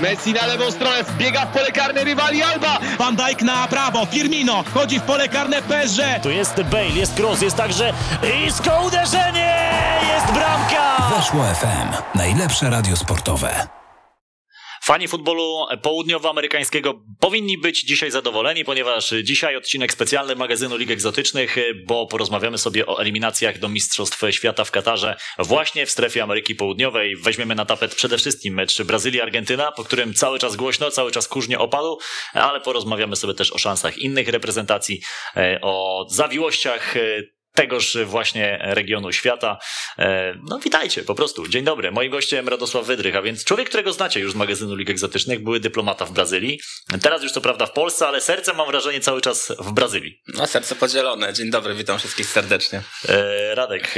Messi na lewą stronę, wbiega w pole karne rywali Alba. Van Dijk na prawo, Firmino chodzi w pole karne PSG. Tu jest Bale, jest cross, jest także isko uderzenie! Jest bramka! Weszło FM. Najlepsze radio sportowe. Fani futbolu południowoamerykańskiego powinni być dzisiaj zadowoleni, ponieważ dzisiaj odcinek specjalny magazynu Lig Egzotycznych, bo porozmawiamy sobie o eliminacjach do Mistrzostw Świata w Katarze właśnie w strefie Ameryki Południowej. Weźmiemy na tapet przede wszystkim mecz Brazylii-Argentyna, po którym cały czas głośno, cały czas kurznie opadł, ale porozmawiamy sobie też o szansach innych reprezentacji, o zawiłościach tegoż właśnie regionu świata. No witajcie, po prostu. Dzień dobry. Moim gościem Radosław Wydrych, a więc człowiek, którego znacie już z magazynu Lig Egzotycznych, były dyplomata w Brazylii. Teraz już co prawda w Polsce, ale serce mam wrażenie cały czas w Brazylii. No serce podzielone. Dzień dobry, witam wszystkich serdecznie. Radek,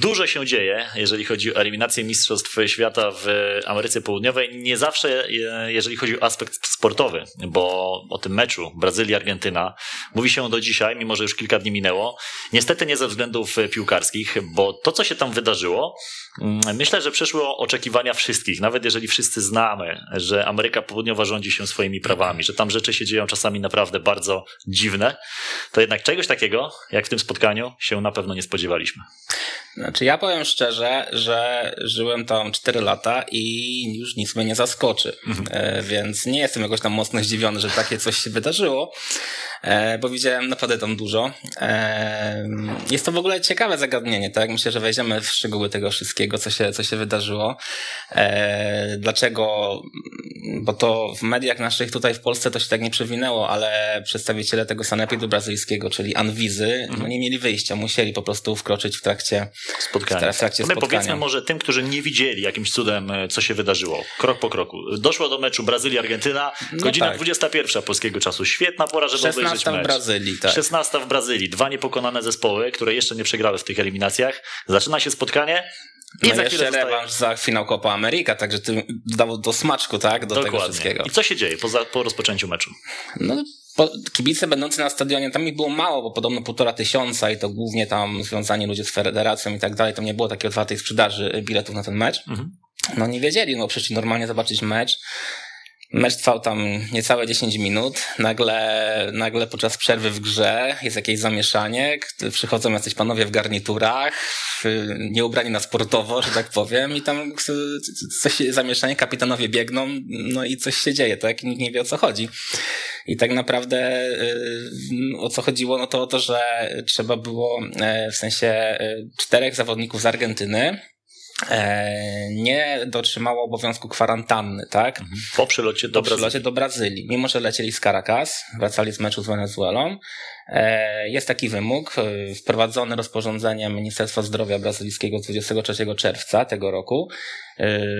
dużo się dzieje, jeżeli chodzi o eliminację Mistrzostw Świata w Ameryce Południowej. Nie zawsze, jeżeli chodzi o aspekt sportowy, bo o tym meczu Brazylia-Argentyna mówi się do dzisiaj, mimo że już kilka dni minęło. Niestety nie ze względów piłkarskich, bo to, co się tam wydarzyło, myślę, że przeszło oczekiwania wszystkich. Nawet jeżeli wszyscy znamy, że Ameryka Południowa rządzi się swoimi prawami, że tam rzeczy się dzieją czasami naprawdę bardzo dziwne, to jednak czegoś takiego, jak w tym spotkaniu, się na pewno nie spodziewaliśmy. Znaczy, ja powiem szczerze, że żyłem tam 4 lata i już nic mnie nie zaskoczy. Mhm. Więc nie jestem jakoś tam mocno zdziwiony, że takie coś się wydarzyło, bo widziałem naprawdę tam dużo. Jest to w ogóle ciekawe zagadnienie, tak? Myślę, że wejdziemy w szczegóły tego wszystkiego, co się, co się wydarzyło. Dlaczego? Bo to w mediach naszych tutaj w Polsce to się tak nie przewinęło, ale przedstawiciele tego sanepidu brazylijskiego, czyli Anwizy, no nie mieli wyjścia, musieli po prostu wkroczyć w trakcie spotkania. W trakcie My spotkania. powiedzmy może tym, którzy nie widzieli jakimś cudem, co się wydarzyło. Krok po kroku. Doszło do meczu Brazylia-Argentyna, godzina no tak. 21 polskiego czasu. Świetna pora, żeby obejrzeć 16 mecz. w Brazylii, tak. 16 w Brazylii. Dwa niepokonane zespoły, które jeszcze nie przegrały w tych eliminacjach. Zaczyna się spotkanie. I No za jeszcze rewanż za finał Copa America, także ty dodało do smaczku, tak? Do tego Dokładnie. wszystkiego. I co się dzieje po, za, po rozpoczęciu meczu? No, po, kibice będący na stadionie, tam ich było mało, bo podobno półtora tysiąca i to głównie tam związani ludzie z federacją i tak dalej. Tam nie było takiej otwartej sprzedaży biletów na ten mecz. Mhm. No nie wiedzieli, no przyszli normalnie zobaczyć mecz. Mecz trwał tam niecałe 10 minut. Nagle, nagle podczas przerwy w grze jest jakieś zamieszanie. Przychodzą jacyś panowie w garniturach, nieubrani na sportowo, że tak powiem, i tam coś zamieszanie, kapitanowie biegną, no i coś się dzieje, tak? Nikt nie wie o co chodzi. I tak naprawdę o co chodziło, no to o to, że trzeba było w sensie czterech zawodników z Argentyny, nie dotrzymało obowiązku kwarantanny, tak? Po przylocie do po przylocie do Brazylii. Mimo, że lecieli z Caracas, wracali z meczu z Wenezuelą, jest taki wymóg wprowadzony rozporządzeniem Ministerstwa Zdrowia Brazylijskiego z 23 czerwca tego roku,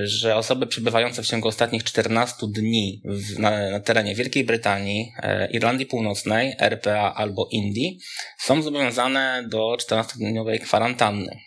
że osoby przebywające w ciągu ostatnich 14 dni w, na, na terenie Wielkiej Brytanii, Irlandii Północnej, RPA albo Indii są zobowiązane do 14-dniowej kwarantanny.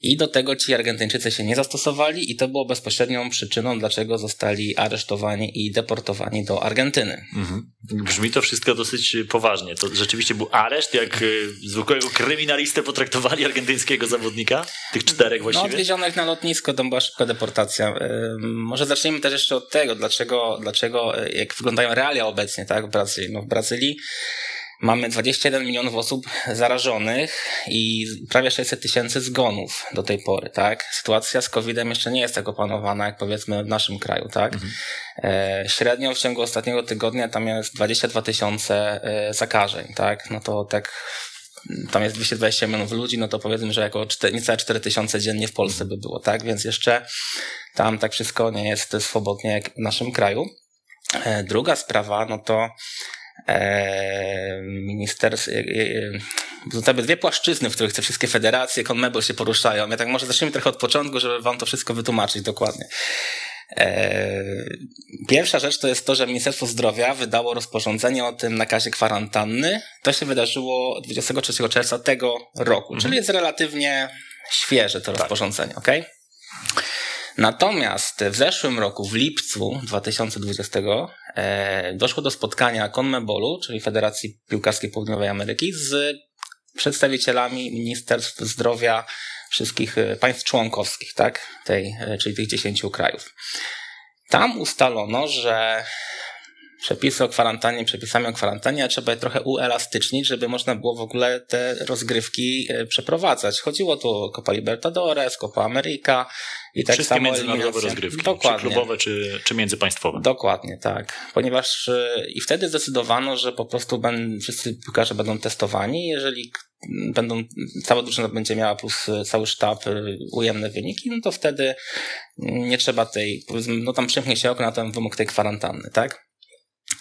I do tego ci Argentyńczycy się nie zastosowali i to było bezpośrednią przyczyną, dlaczego zostali aresztowani i deportowani do Argentyny. Mhm. Brzmi to wszystko dosyć poważnie. To rzeczywiście był areszt, jak y, zwykłego kryminalistę potraktowali argentyńskiego zawodnika? Tych czterech No, właściwie? odwiezionych na lotnisko, to była szybka deportacja. Może zacznijmy też jeszcze od tego, dlaczego, dlaczego jak wyglądają realia obecnie tak, w Brazylii. No, w Brazylii Mamy 21 milionów osób zarażonych i prawie 600 tysięcy zgonów do tej pory, tak? Sytuacja z COVID-em jeszcze nie jest tak opanowana, jak powiedzmy w naszym kraju, tak? Mhm. E, średnio w ciągu ostatniego tygodnia tam jest 22 tysiące e, zakażeń, tak? No to tak tam jest 220 milionów ludzi, no to powiedzmy, że jako 4, niecałe 4 tysiące dziennie w Polsce by było, tak? Więc jeszcze tam tak wszystko nie jest swobodnie jak w naszym kraju. E, druga sprawa, no to ministerstwo, są te dwie płaszczyzny, w których te wszystkie federacje, CONMEBOL się poruszają. Ja tak może zacznijmy trochę od początku, żeby wam to wszystko wytłumaczyć dokładnie. Pierwsza rzecz to jest to, że Ministerstwo Zdrowia wydało rozporządzenie o tym nakazie kwarantanny. To się wydarzyło 23 czerwca tego roku, mhm. czyli jest relatywnie świeże to tak. rozporządzenie, ok? Natomiast w zeszłym roku, w lipcu 2020, e, doszło do spotkania CONMEBOL-u, czyli Federacji Piłkarskiej Południowej Ameryki, z przedstawicielami Ministerstw Zdrowia wszystkich państw członkowskich, tak? Tej, czyli tych 10 krajów. Tam ustalono, że przepisy o kwarantannie, przepisami o kwarantannie, trzeba je trochę uelastycznić, żeby można było w ogóle te rozgrywki e, przeprowadzać. Chodziło tu o Copa Libertadores, Copa America i tak Wszystkie samo międzynarodowe rozgrywki, czy Dokładnie. klubowe, czy, czy międzypaństwowe. Dokładnie, tak. Ponieważ e, i wtedy zdecydowano, że po prostu ben, wszyscy piłkarze będą testowani. Jeżeli będą, cała drużyna będzie miała plus e, cały sztab ujemne wyniki, no to wtedy nie trzeba tej, powiedzmy, no tam przymknie się oko na ten wymóg tej kwarantanny, tak?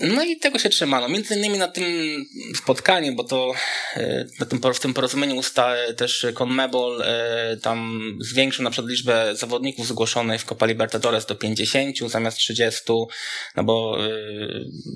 No i tego się trzymano. Między innymi na tym spotkaniu, bo to e, na tym, w tym porozumieniu usta też CONMEBOL e, tam zwiększył na przykład liczbę zawodników zgłoszonych w Copa Libertadores do 50 zamiast 30, no bo e,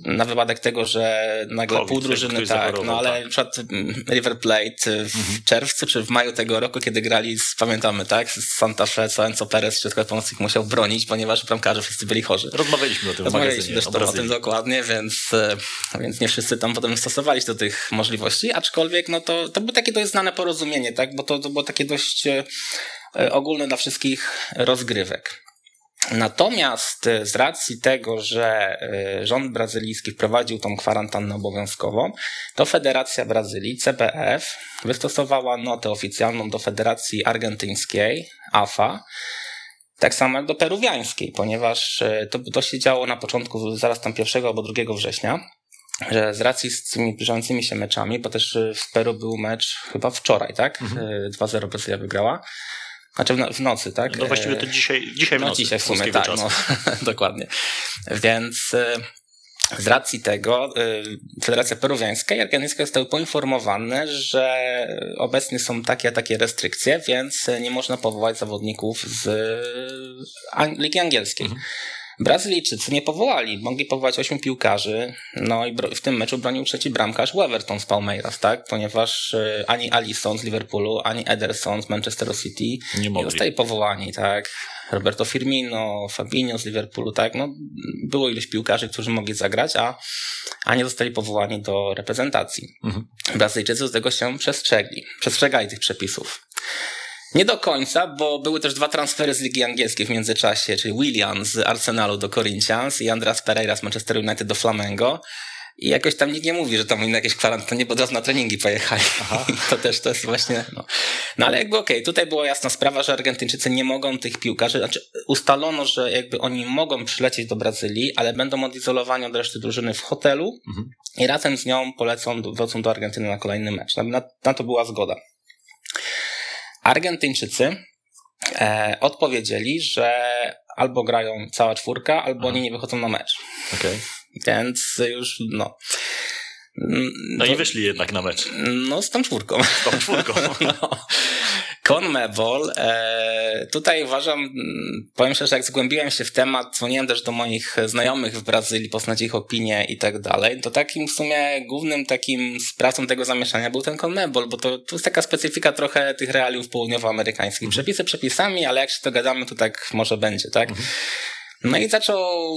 na wypadek tego, że nagle COVID, pół drużyny, tak, zachorował, no ale tak. na przykład mm, River Plate w czerwcu czy w maju tego roku, kiedy grali, z, pamiętamy, tak, z Santa Fe, co Enzo Perez, wszystko pomocnik musiał bronić, ponieważ bramkarze wszyscy byli chorzy. Rozmawialiśmy o tym w Rozmawialiśmy magazynie też o tym dokładnie, więc, e, więc nie wszyscy tam potem stosowali się do tych możliwości, aczkolwiek no to, to było takie dość znane porozumienie, tak? bo to, to było takie dość e, e, ogólne dla wszystkich rozgrywek. Natomiast z racji tego, że rząd brazylijski wprowadził tą kwarantannę obowiązkową, to Federacja Brazylii, CBF, wystosowała notę oficjalną do Federacji Argentyńskiej, AFA, tak samo jak do peruwiańskiej, ponieważ e, to, to się działo na początku, zaraz tam 1 albo 2 września, że z racji z tymi zbliżającymi się meczami, bo też e, w Peru był mecz chyba wczoraj, tak? E, 2-0 Brazylia wygrała. Znaczy w, no, w nocy, tak? No właściwie to E, dzisiaj, dzisiaj w no nocy, dzisiaj w sumie, tak, no, dokładnie. Więc e, z racji tego e, Federacja Peruwiańska i Argentyńska zostały poinformowane, że obecnie są takie takie restrykcje, więc nie można powołać zawodników z Ligi Angielskiej. Brazylijczycy nie powołali, mogli powołać ośmiu piłkarzy, no i w tym meczu bronił trzeci bramkarz Weverton z Palmeiras, tak? Ponieważ e, ani Alisson z Liverpoolu, ani Ederson z Manchesteru City Nie nie zostali powołani, tak? Roberto Firmino, Fabinho z Liverpoolu, tak? No, było ileś piłkarzy, którzy mogli zagrać, a, a nie zostali powołani do reprezentacji. Mhm. Brazylijczycy z tego się przestrzegli, przestrzegali tych przepisów. Nie do końca, bo były też dwa transfery z Ligi Angielskiej w międzyczasie, czyli William z Arsenalu do Corinthians i Andras Pereira z Manchester United do Flamengo. I jakoś tam nikt nie mówi, że tam oni na jakieś kwarantannie, bo od razu na treningi pojechali. to też to jest właśnie. No, no ale jakby okej, tutaj była jasna sprawa, że Argentyńczycy nie mogą tych piłkarzy, znaczy ustalono, że jakby oni mogą przylecieć do Brazylii, ale będą odizolowani od reszty drużyny w hotelu Mhm. i razem z nią polecą, wrócą do Argentyny na kolejny mecz. Na, na to była zgoda. Argentyńczycy e, odpowiedzieli, że albo grają cała czwórka, albo oni nie wychodzą na mecz. Okej. Więc już, no. No i wyszli jednak na mecz. No, z tą czwórką. Z tą czwórką. No. CONMEBOL, e, tutaj uważam, mm, powiem szczerze, jak zgłębiłem się w temat, dzwoniłem też do moich znajomych w Brazylii, poznać ich opinie i tak dalej, to takim w sumie głównym takim sprawcą tego zamieszania był ten CONMEBOL, bo to, to jest taka specyfika trochę tych realiów południowoamerykańskich. Przepisy przepisami, ale jak się dogadamy, to tak może będzie, tak? No i zaczął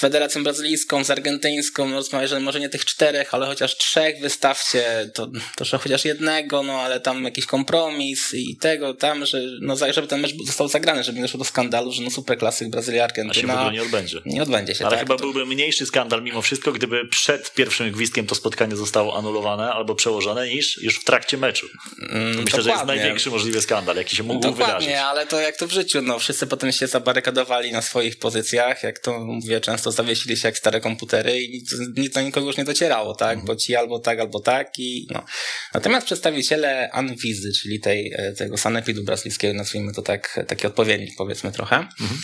Federacją Brazylijską, z Argentyńską rozmawiać, że może nie tych czterech, ale chociaż trzech wystawcie, to, to że chociaż jednego, no ale tam jakiś kompromis i tego, tam, że no żeby ten mecz został zagrany, żeby nie doszło do skandalu, że no super klasyk Brazylia, A się w Argentyna ogóle nie odbędzie. nie odbędzie się, Ale tak? chyba To- byłby mniejszy skandal mimo wszystko, gdyby przed pierwszym gwizdkiem to spotkanie zostało anulowane albo przełożone, niż już w trakcie meczu. Mm, Myślę, że jest dokładnie. największy możliwy skandal, jaki się mógł Dokładnie, wydarzyć. ale to jak to w życiu, no wszyscy potem się zabarykadowali na swoich pozycjach, jak to mówię, często zawiesili się jak stare komputery i nic, nic do nikogo już nie docierało, tak, Mhm. bo ci albo tak, albo tak i no. Natomiast przedstawiciele Anwizy, czyli tej, e, tego sanepidu brazylijskiego, nazwijmy to tak, taki odpowiednik powiedzmy trochę, Mhm.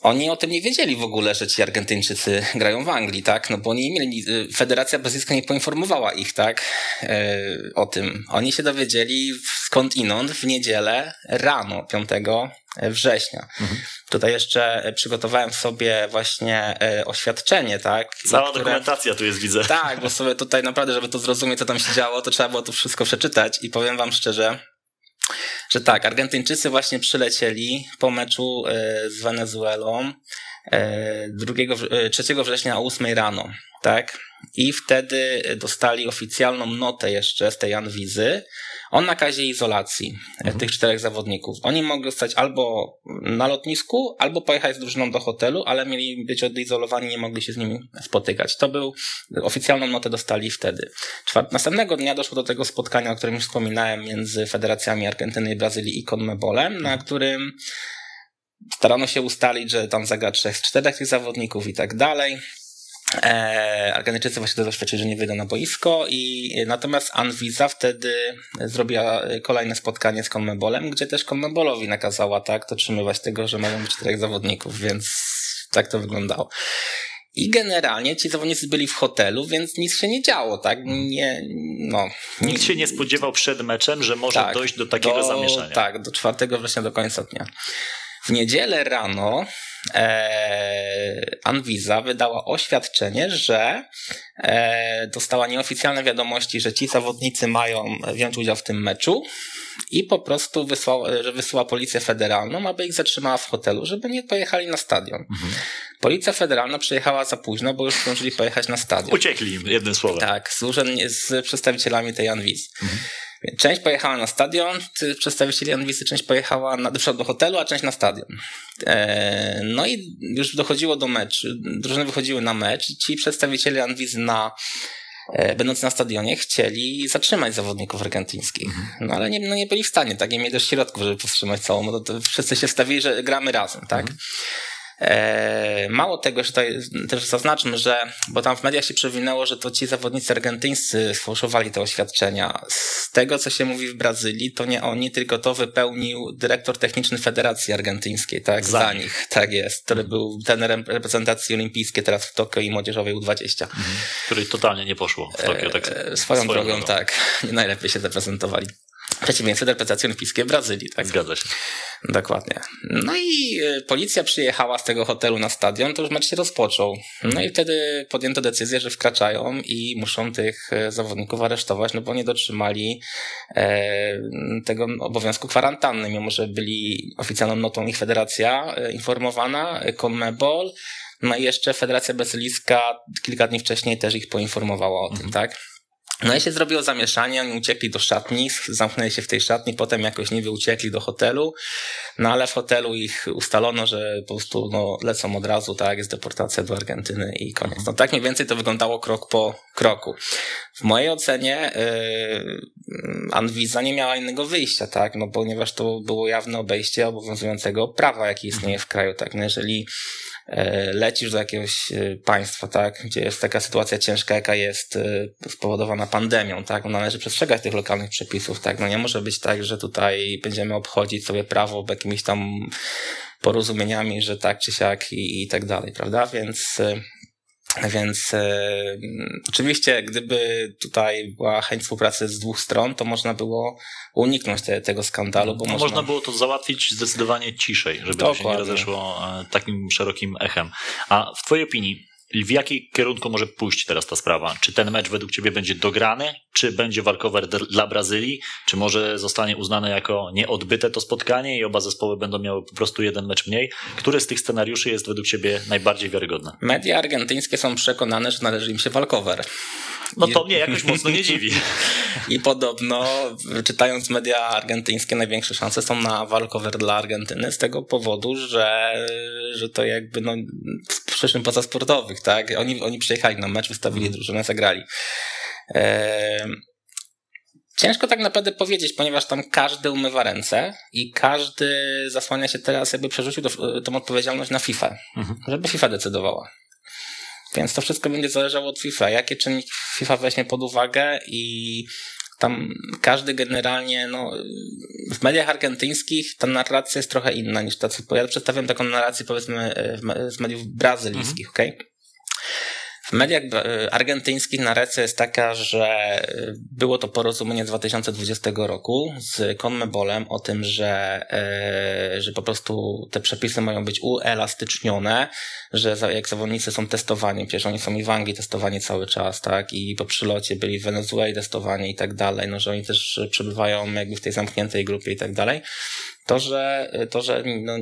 oni o tym nie wiedzieli w ogóle, że ci Argentyńczycy grają w Anglii, tak? No bo oni nie mieli, y, Federacja Brazylijska nie poinformowała ich, tak? E, o tym. Oni się dowiedzieli skąd inąd w niedzielę rano 5 września. Tutaj jeszcze e, przygotowałem sobie właśnie e, oświadczenie, tak? Cała które- dokumentacja tu jest, widzę. tak, bo sobie tutaj naprawdę, żeby to zrozumieć, co tam się działo, to trzeba było to wszystko przeczytać i powiem wam szczerze, że tak, Argentyńczycy właśnie przylecieli po meczu e, z Wenezuelą 2, 3 września o 8 rano, tak? I wtedy dostali oficjalną notę jeszcze z tej Anwizy o nakazie izolacji mhm. tych czterech zawodników. Oni mogli stać albo na lotnisku, albo pojechać z drużyną do hotelu, ale mieli być odizolowani, nie mogli się z nimi spotykać. To był, oficjalną notę dostali wtedy. Następnego dnia doszło do tego spotkania, o którym już wspominałem, między Federacjami Argentyny i Brazylii i CONMEBOLem, na którym starano się ustalić, że tam zagra trzech z czterech tych zawodników i tak dalej. E, Argentyńczycy właśnie to doświadczyli, że nie wyjdą na boisko i natomiast Anvisa wtedy zrobiła kolejne spotkanie z Conmebolem, gdzie też Conmebolowi nakazała tak dotrzymywać tego, że mają być czterech zawodników, więc tak to wyglądało. I generalnie ci zawodnicy byli w hotelu, więc nic się nie działo, tak? Nie, no. Nikt się nie spodziewał przed meczem, że może tak, dojść do takiego do, zamieszania. Tak, do 4 września do końca dnia. W niedzielę rano Anvisa wydała oświadczenie, że e, dostała nieoficjalne wiadomości, że ci zawodnicy mają wziąć udział w tym meczu i po prostu wysłała, że wysłała policję federalną, aby ich zatrzymała w hotelu, żeby nie pojechali na stadion. Mhm. Policja federalna przyjechała za późno, bo już zdążyli pojechać na stadion. Uciekli im, jednym słowem. Tak, z, z przedstawicielami tej Anvis. Mhm. Część pojechała na stadion, przedstawicieli Anwisy, część pojechała na, do hotelu, a część na stadion. E, no i już dochodziło do meczu, drużyny wychodziły na mecz i ci przedstawiciele Anwizy na e, będąc na stadionie, chcieli zatrzymać zawodników argentyńskich. Mhm. No ale nie, no nie byli w stanie, tak? Nie mieli też środków, żeby powstrzymać całą. No to, to wszyscy się wstawili, że gramy razem, tak? Mhm. E, mało tego, że tutaj też zaznaczmy, że, bo tam w mediach się przewinęło, że to ci zawodnicy argentyńscy sfałszowali te oświadczenia. Z tego, co się mówi w Brazylii, to nie oni, tylko to wypełnił dyrektor techniczny Federacji Argentyńskiej, tak? Za, Za nich. Tak jest. Który był tenerem reprezentacji olimpijskiej teraz w Tokio i młodzieżowej U20. Mhm. Który totalnie nie poszło w Tokio. Tak, e, swoją, swoją drogą, drogą, tak. Nie najlepiej się zaprezentowali przeciwieństwie interpretacji olimpijskiej Brazylii. Tak? Zgadza się. Dokładnie. No i e, policja przyjechała z tego hotelu na stadion, to już mecz się rozpoczął. No i wtedy podjęto decyzję, że wkraczają i muszą tych e, zawodników aresztować, no bo nie dotrzymali e, tego obowiązku kwarantanny, mimo że byli oficjalną notą ich federacja informowana, CONMEBOL, no i jeszcze Federacja Brazylijska kilka dni wcześniej też ich poinformowała o tym, mhm. tak? No i się zrobiło zamieszanie, oni uciekli do szatni, zamknęli się w tej szatni, potem jakoś niby uciekli do hotelu, no ale w hotelu ich ustalono, że po prostu no, lecą od razu, tak, jest deportacja do Argentyny i koniec. No tak mniej więcej to wyglądało krok po kroku. W mojej ocenie yy, Anvisa nie miała innego wyjścia, tak, no ponieważ to było jawne obejście obowiązującego prawa, jakie istnieje w kraju, tak, no jeżeli lecisz do jakiegoś e, państwa, tak, gdzie jest taka sytuacja ciężka, jaka jest e, spowodowana pandemią, tak, no należy przestrzegać tych lokalnych przepisów, tak, no nie może być tak, że tutaj będziemy obchodzić sobie prawo jakimiś tam porozumieniami, że tak czy siak i, i tak dalej, prawda, więc więc e, oczywiście, gdyby tutaj była chęć współpracy z dwóch stron, to można było uniknąć te, tego skandalu. Bo no, można... można... było to załatwić zdecydowanie ciszej, żeby Dokładnie. to się nie rozeszło e, takim szerokim echem. A w Twojej opinii, w jakim kierunku może pójść teraz ta sprawa? Czy ten mecz według Ciebie będzie dograny? Czy będzie walkover dla Brazylii? Czy może zostanie uznane jako nieodbyte to spotkanie i oba zespoły będą miały po prostu jeden mecz mniej? Który z tych scenariuszy jest według Ciebie najbardziej wiarygodny? Media argentyńskie są przekonane, że należy im się walkover. No to mnie jakoś mocno nie dziwi. I podobno, czytając media argentyńskie, największe szanse są na walkover dla Argentyny z tego powodu, że, że to jakby no, w przyczyn pozasportowych, tak? Oni, oni przyjechali na mecz, wystawili drużynę, zagrali. Ciężko tak naprawdę powiedzieć, ponieważ tam każdy umywa ręce i każdy zasłania się teraz, jakby przerzucił do, tą odpowiedzialność na FIFA, mhm. żeby FIFA decydowała. Więc to wszystko będzie zależało od FIFA. Jakie czynniki FIFA weźmie pod uwagę i tam każdy generalnie, no, w mediach argentyńskich ta narracja jest trochę inna niż ta, co ja przedstawiam taką narrację powiedzmy z mediów brazylijskich, mhm. okej? Okay? W mediach e, argentyńskich narracja jest taka, że e, było to porozumienie z 2020 roku z Conmebolem o tym, że, e, że po prostu te przepisy mają być uelastycznione, że jak zawodnicy są testowani, przecież oni są i w Anglii testowani cały czas, tak, i po przylocie byli w Wenezueli testowani i tak dalej, no, że oni też przebywają jakby w tej zamkniętej grupie i tak dalej, to, że, to, że no,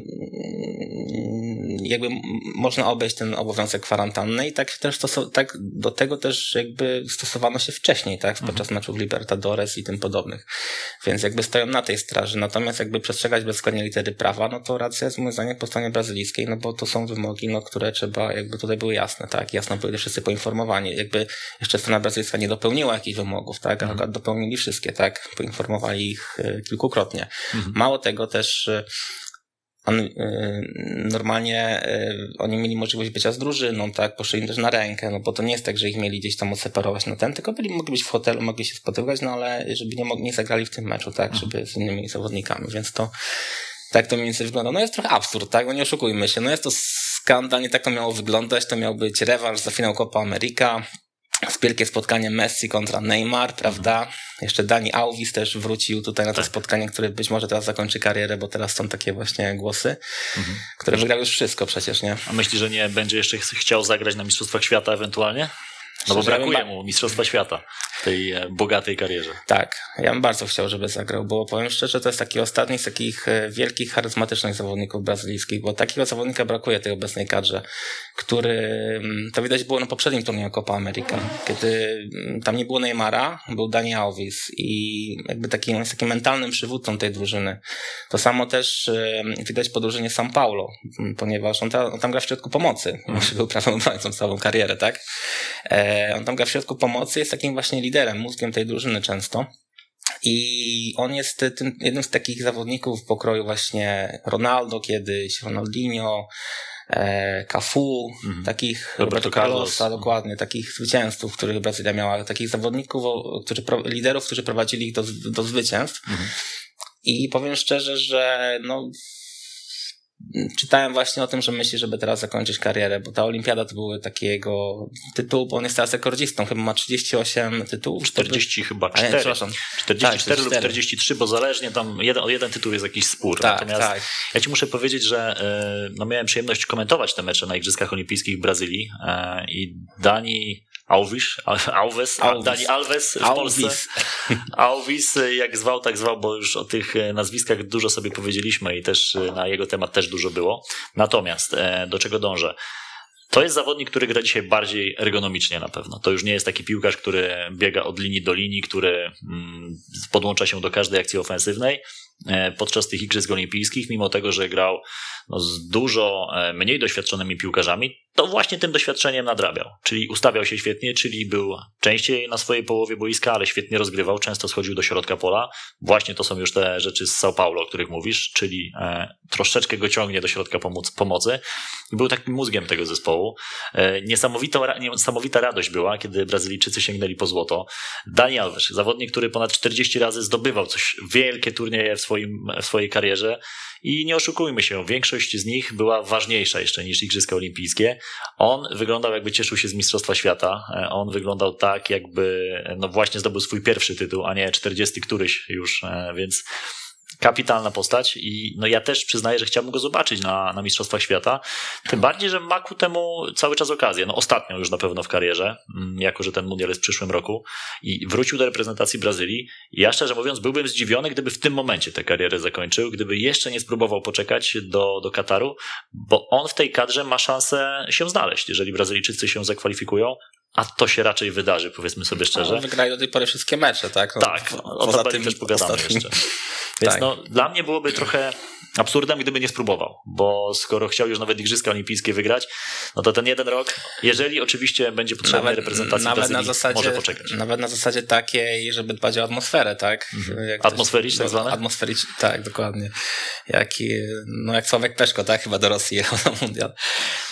jakby można obejść ten obowiązek kwarantanny i tak też stoso- tak do tego też jakby stosowano się wcześniej, tak, podczas meczów Libertadores i tym podobnych. Więc jakby stoją na tej straży. Natomiast jakby przestrzegać bezwzględnie litery prawa, no to racja jest moim zdaniem po stronie brazylijskiej, no bo to są wymogi, no, które trzeba, jakby tutaj były jasne, tak, jasno byli wszyscy poinformowani. Jakby jeszcze strona brazylijska nie dopełniła jakichś wymogów, tak, a dopełnili wszystkie, tak, poinformowali ich e, kilkukrotnie. Mało tego też on, y, normalnie y, oni mieli możliwość bycia z drużyną, tak, poszli im też na rękę, no bo to nie jest tak, że ich mieli gdzieś tam odseparować na ten, tylko byli, mogli być w hotelu, mogli się spotykać, no ale żeby nie, mogli, nie zagrali w tym meczu, tak, żeby z innymi zawodnikami, więc to tak to mniej więcej wygląda. No jest trochę absurd, tak, no nie oszukujmy się, no jest to skandal, nie tak to miało wyglądać, to miał być rewanż za finał Copa America, wielkie spotkanie Messi kontra Neymar, prawda? Jeszcze Dani Alves też wrócił tutaj na to spotkanie, które być może teraz zakończy karierę, bo teraz są takie właśnie głosy, które wygrał już wszystko przecież, nie? A myślisz, że nie będzie jeszcze ch- chciał zagrać na Mistrzostwach Świata ewentualnie? No bo brakuje mu Mistrzostwa Świata w tej e, bogatej karierze. Tak, ja bym bardzo chciał, żeby zagrał, bo powiem szczerze, to jest taki ostatni z takich e, wielkich, charyzmatycznych zawodników brazylijskich, bo takiego zawodnika brakuje tej obecnej kadrze, który, mm, to widać było na poprzednim turnieju Copa America, kiedy mm, tam nie było Neymara, był Dani Alves i jakby taki, on jest takim mentalnym przywódcą tej drużyny. To samo też e, widać po drużynie São Paulo, m, ponieważ on, ta, on tam gra w środku pomocy, mm. był prawym obrońcą całą karierę, tak? E, on tam gra w środku pomocy, jest takim właśnie liderem, mózgiem tej drużyny często. I on jest tym, jednym z takich zawodników w pokroju właśnie Ronaldo kiedyś, Ronaldinho, e, Cafu, takich Roberto Roberto Carlos. Carlosa, dokładnie, takich zwycięzców, których Brazylia miała, takich zawodników, którzy, liderów, którzy prowadzili ich do, do zwycięstw. I powiem szczerze, że no, czytałem właśnie o tym, że myśli, żeby teraz zakończyć karierę, bo ta olimpiada to były takiego tytuł, bo on jest teraz rekordzistą, chyba ma 38 tytułów. 40 chyba A nie, 4. przepraszam. 44 Tak, lub 44. 43, bo zależnie tam jeden, o jeden tytuł jest jakiś spór. Tak, Natomiast tak. ja ci muszę powiedzieć, że e, no miałem przyjemność komentować te mecze na Igrzyskach Olimpijskich w Brazylii e, i Dani Alves, Alves, Alves. Dani Alves w Polsce. Alves. Alvis, jak zwał, tak zwał, bo już o tych e, nazwiskach dużo sobie powiedzieliśmy i też e, na jego temat też dużo było. Natomiast e, do czego dążę? To jest zawodnik, który gra dzisiaj bardziej ergonomicznie na pewno. To już nie jest taki piłkarz, który biega od linii do linii, który mm, podłącza się do każdej akcji ofensywnej. E, Podczas tych Igrzysk Olimpijskich, mimo tego, że grał no, z dużo e, mniej doświadczonymi piłkarzami, to właśnie tym doświadczeniem nadrabiał. Czyli ustawiał się świetnie, czyli był częściej na swojej połowie boiska, ale świetnie rozgrywał, często schodził do środka pola. Właśnie to są już te rzeczy z São Paulo, o których mówisz, czyli e, troszeczkę go ciągnie do środka pomóc, pomocy. Był takim mózgiem tego zespołu. Niesamowita, niesamowita radość była, kiedy Brazylijczycy sięgnęli po złoto. Dani Alves, zawodnik, który ponad 40 razy zdobywał coś, wielkie turnieje w, swoim, w swojej karierze i nie oszukujmy się, większość z nich była ważniejsza jeszcze niż Igrzyska Olimpijskie. On wyglądał jakby cieszył się z Mistrzostwa Świata. On wyglądał tak, jakby no właśnie zdobył swój pierwszy tytuł, a nie 40 któryś już, e, więc kapitalna postać i no ja też przyznaję, że chciałbym go zobaczyć na, na Mistrzostwach Świata. Tym bardziej, że ma ku temu cały czas okazję. No ostatnią już na pewno w karierze, mm, jako że ten mundial jest w przyszłym roku i wrócił do reprezentacji Brazylii. Ja szczerze mówiąc byłbym zdziwiony, gdyby w tym momencie tę karierę zakończył, gdyby jeszcze nie spróbował poczekać do, do Kataru, bo on w tej kadrze ma szansę się znaleźć, jeżeli Brazylijczycy się zakwalifikują, a to się raczej wydarzy, powiedzmy sobie szczerze. No, wygrali do tej pory wszystkie mecze, tak? No, Tak, o poza tabeli też pogadamy ostatnim. jeszcze. Więc Tak. no, dla mnie byłoby trochę absurdem, gdyby nie spróbował, bo skoro chciał już nawet Igrzyska Olimpijskie wygrać, no to ten jeden rok, jeżeli oczywiście będzie potrzebny reprezentacji nawet Brazylii, na zasadzie, może poczekać. Nawet na zasadzie takiej, żeby dbać o atmosferę, tak? Atmosferyczne coś- tak zwane? Atmosferycz, tak, dokładnie. Jak, no jak Sławek Peszko, tak? Chyba do Rosji jechał na mundial.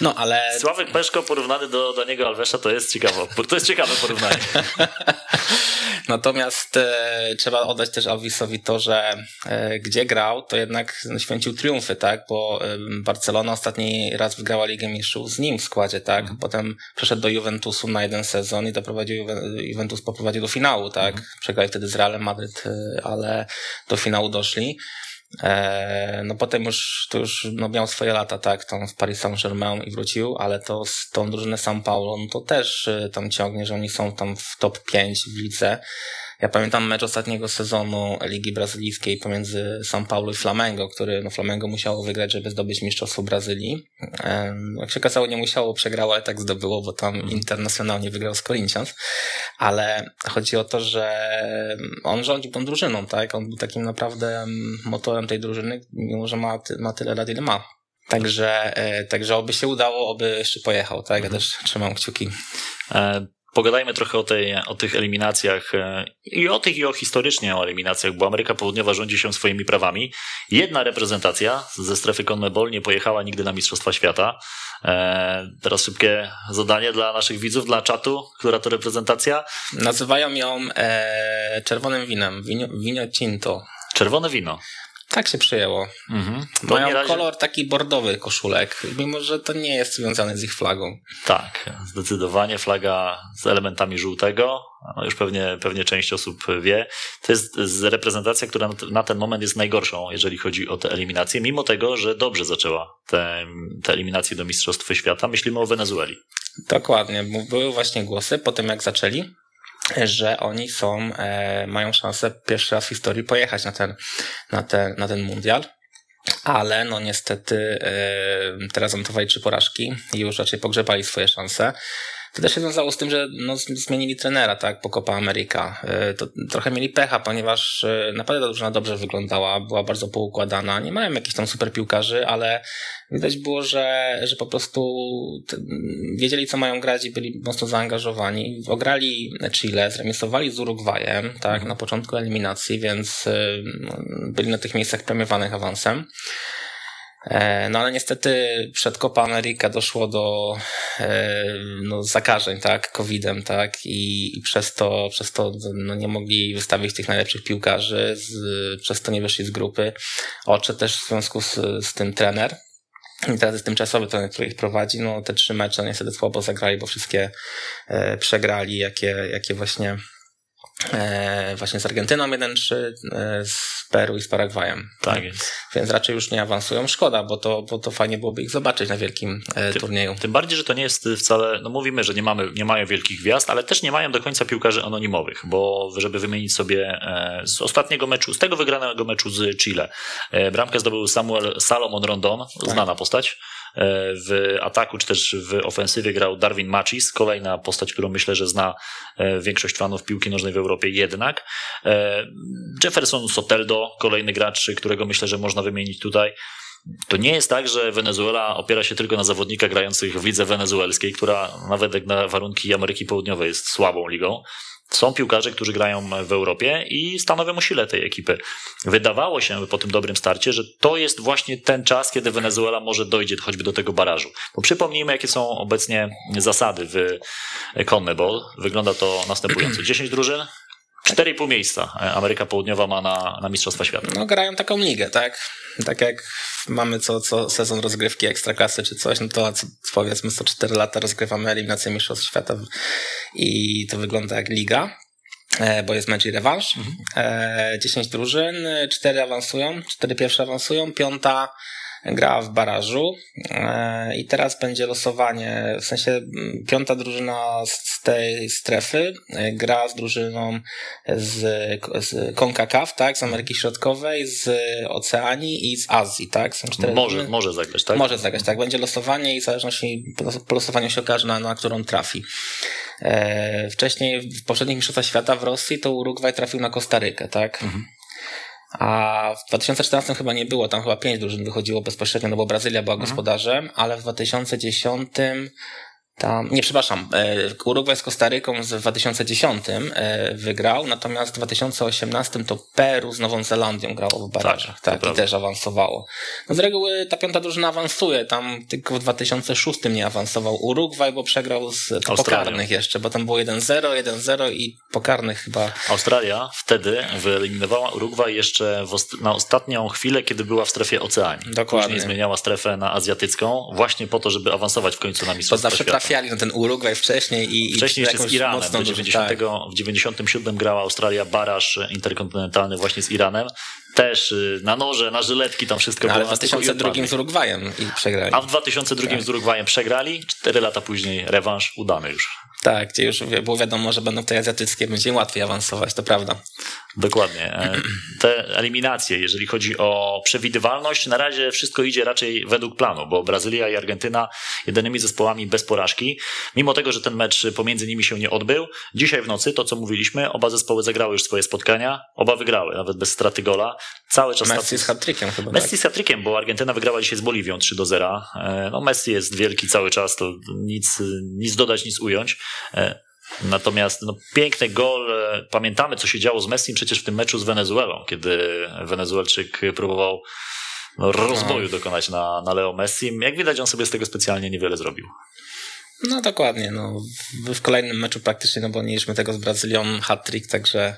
No, ale... Sławek Peszko porównany do Daniego Alvesa to jest ciekawe, to jest ciekawe porównanie. Natomiast e, trzeba oddać też Alvisowi to, że e, gdzie grał, to jednak święcił triumfy, tak? Bo Barcelona ostatni raz wygrała Ligę Mistrzów z nim w składzie, tak? Potem przeszedł do Juventusu na jeden sezon i doprowadził Juve- Juventus poprowadził do finału, tak? Przegrali wtedy z Realem Madryt, e, ale do finału doszli. E, no potem już, to już no miał swoje lata, tak, tam w Paris Saint-Germain i wrócił, ale to z tą drużynę São Paulo, no to też e, tam ciągnie, że oni są tam w top 5 w lidze. Ja pamiętam mecz ostatniego sezonu Ligi Brazylijskiej pomiędzy São Paulo i Flamengo, który no Flamengo musiało wygrać, żeby zdobyć Mistrzostwo Brazylii. Jak się okazało, nie musiało, przegrało, ale tak zdobyło, bo tam internacjonalnie wygrał z Corinthians. Ale chodzi o to, że on rządził tą drużyną, tak? On był takim naprawdę motorem tej drużyny, mimo że ma, ma tyle lat, ile ma. Także, e, także oby się udało, oby jeszcze pojechał, tak? Ja też trzymam kciuki. E, pogadajmy trochę o, tej, o tych eliminacjach e, i o tych, i o historycznie o eliminacjach, bo Ameryka Południowa rządzi się swoimi prawami. Jedna reprezentacja ze strefy CONMEBOL nie pojechała nigdy na Mistrzostwa Świata. Teraz szybkie zadanie dla naszych widzów, dla czatu. Która to reprezentacja? Nazywają ją e, czerwonym winem, winio, winio tinto. Czerwone wino. Tak się przyjęło. Mhm. Mają razie... kolor taki bordowy koszulek, mimo że to nie jest związane z ich flagą. Tak, zdecydowanie flaga z elementami żółtego. No już pewnie, pewnie część osób wie. To jest reprezentacja, która na ten moment jest najgorszą, jeżeli chodzi o te eliminacje, mimo tego, że dobrze zaczęła te, te eliminacje do Mistrzostw Świata. Myślimy o Wenezueli. Dokładnie, były właśnie głosy po tym, jak zaczęli że oni są, e, mają szansę pierwszy raz w historii pojechać na ten, na ten, na ten mundial. Ale no niestety e, teraz zanotowali trzy porażki i już raczej pogrzebali swoje szanse. To też się wiązało z tym, że no, zmienili trenera, tak, po Copa America. E, to trochę mieli pecha, ponieważ e, naprawdę drużyna dobrze wyglądała, była bardzo poukładana. Nie mają jakichś tam super piłkarzy, ale widać było, że, że po prostu wiedzieli, co mają grać i byli mocno zaangażowani. Ograli Chile, zremisowali z Urugwajem, tak, mhm. na początku eliminacji, więc e, no, byli na tych miejscach premiowanych awansem. E, no ale niestety przed Copa America doszło do e, no, zakażeń, tak, COVID-em, tak, i, i przez to, przez to no, nie mogli wystawić tych najlepszych piłkarzy, z, przez to nie wyszli z grupy. Ocze też w związku z, z tym trener. I teraz jest tymczasowy trener, który ich prowadzi. No te trzy mecze niestety słabo zagrali, bo wszystkie e, przegrali, jakie, jakie właśnie właśnie z Argentyną 1-3, e, z Peru i z Paragwajem. Tak jest. Więc raczej już nie awansują. Szkoda, bo to, bo to fajnie byłoby ich zobaczyć na wielkim e, tym, turnieju. Tym bardziej, że to nie jest wcale, no mówimy, że nie, mamy, nie mają wielkich gwiazd, ale też nie mają do końca piłkarzy anonimowych, bo żeby wymienić sobie z ostatniego meczu, z tego wygranego meczu z Chile, bramkę zdobył Samuel Salomon Rondon, tak. znana tak. postać. W ataku czy też w ofensywie grał Darwin Machis, kolejna postać, którą myślę, że zna większość fanów piłki nożnej w Europie jednak. E, Jefferson Soteldo, kolejny gracz, którego myślę, że można wymienić tutaj. To nie jest tak, że Wenezuela opiera się tylko na zawodnikach grających w lidze wenezuelskiej, która nawet na warunki Ameryki Południowej jest słabą ligą. Są piłkarze, którzy grają w Europie i stanowią sile tej ekipy. Wydawało się po tym dobrym starcie, że to jest właśnie ten czas, kiedy Wenezuela może dojdzie choćby do tego barażu. Bo przypomnijmy, jakie są obecnie zasady w CONMEBOL. Wygląda to następująco. 10 drużyn, 4,5 miejsca Ameryka Południowa ma na, na Mistrzostwa Świata. No grają taką ligę, tak? Tak jak mamy co, co sezon rozgrywki ekstraklasy czy coś, no to powiedzmy co 4 lata rozgrywamy eliminację Mistrzostw Świata i to wygląda jak liga e, bo jest mecz i rewanż. Mhm. 10 e, drużyn, 4 awansują, 4 pierwsze awansują, piąta gra w barażu e, i teraz będzie losowanie, w sensie piąta drużyna z tej strefy e, gra z drużyną z, z CONCACAF, tak, z Ameryki Środkowej, z Oceanii i z Azji, tak? Są cztery może, drużyny. może zagrać, tak? Może zagrać, tak. Będzie losowanie i w zależności, po losowaniu się okaże, na, na którą trafi. E, wcześniej w poprzednich mistrzostwach świata w Rosji to Urugwaj trafił na Kostarykę, tak? Mhm. A w 2014 chyba nie było, tam chyba pięć drużyn wychodziło bezpośrednio, no bo Brazylia była mhm. gospodarzem, ale w 2010 tam, nie, przepraszam, e, Urugwaj z Kostaryką w 2010 e, wygrał, natomiast w 2018 to Peru z Nową Zelandią grało w barażach, tak, tak i też awansowało. No z reguły ta piąta drużyna awansuje, tam tylko w 2006 nie awansował Urugwaj, bo przegrał z pokarnych jeszcze, bo tam było 1-0, 1-0 i pokarnych chyba. Australia wtedy wyeliminowała Urugwaj jeszcze na ostatnią chwilę, kiedy była w strefie oceanii. Dokładnie. Później zmieniała strefę na azjatycką, właśnie po to, żeby awansować w końcu na Mistrzostwa Świata trafiali na ten Urugwaj wcześniej i. Wcześniej jeszcze z Iranem. W, 90, tak. w 97 grała Australia baraż interkontynentalny właśnie z Iranem. Też y, na noże, na żyletki, tam wszystko no, było. Ale w 2002 z Urugwajem i przegrali. A w 2002 tak. z Urugwajem przegrali. Cztery lata później rewanż udany już. Tak, gdzie już było wiadomo, że będą te azjatyckie, będzie im łatwiej awansować, to prawda. Dokładnie. E, te eliminacje, jeżeli chodzi o przewidywalność, na razie wszystko idzie raczej według planu, bo Brazylia i Argentyna jedynymi zespołami bez porażki. Mimo tego, że ten mecz pomiędzy nimi się nie odbył, dzisiaj w nocy, to co mówiliśmy, oba zespoły zagrały już swoje spotkania, oba wygrały, nawet bez straty gola. Cały czas Messi z hat-trickiem chyba. Messi tak? z hat bo Argentyna wygrała dzisiaj z Boliwią 3 do 0. E, no Messi jest wielki cały czas, to nic, nic dodać, nic ująć. Natomiast no, piękny gol. E, pamiętamy, co się działo z Messi przecież w tym meczu z Wenezuelą, kiedy Wenezuelczyk próbował no, rozboju no. dokonać na, na Leo Messi. Jak widać, on sobie z tego specjalnie niewiele zrobił. No dokładnie. No. W kolejnym meczu praktycznie, no bo mieliśmy tego z Brazylią hat-trick, także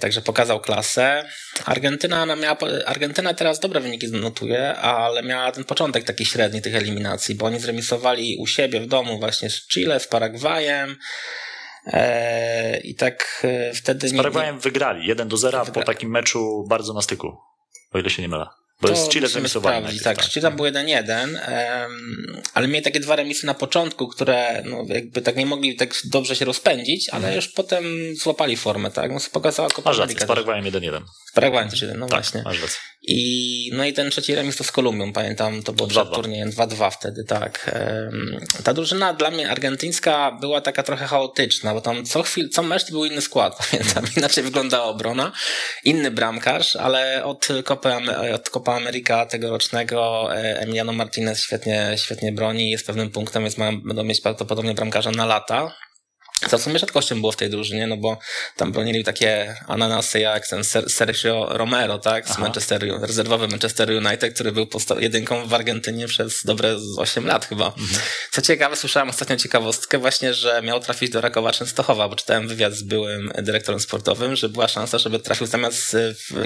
także pokazał klasę. Argentyna, miała, Argentyna teraz dobre wyniki notuje, ale miała ten początek taki średni tych eliminacji, bo oni zremisowali u siebie w domu właśnie z Chile, z Paragwajem. E, I tak e, wtedy. Z Paragwajem wygrali 1 do 0 wygra... po takim meczu bardzo na styku, o ile się nie mylę. Bo to z Chile zremisowali. Tak, tak, z Chile był 1-1, ale mieli takie dwa remisy na początku, które no, jakby tak nie mogli tak dobrze się rozpędzić, ale mm. już potem złapali formę, tak? No, pokazała Copa Masz rację, z Paragwajem 1-1. Też 1, no tak, właśnie. Masz rację. I, no i ten trzeci remis to z Kolumbią, pamiętam, to było przed turniejem 2-2 wtedy, tak. Ta drużyna dla mnie argentyńska była taka trochę chaotyczna, bo tam co chwilę, co mecz to był inny skład, pamiętam, inaczej wyglądała obrona, inny bramkarz, ale od Copa, od Copa America tegorocznego e, Emiliano Martinez świetnie, świetnie broni, jest pewnym punktem, więc mają, będą mieć prawdopodobnie bramkarza na lata. Co w sumie rzadkością było w tej drużynie, no bo tam bronili takie ananasy jak ten Sergio Romero, tak, z Aha. Manchester, rezerwowy Manchester United, który był jedynką w Argentynie przez dobre 8 lat chyba. Mhm. Co ciekawe, słyszałem ostatnią ciekawostkę właśnie, że miał trafić do Rakowa Częstochowa, bo czytałem wywiad z byłym dyrektorem sportowym, że była szansa, żeby trafił zamiast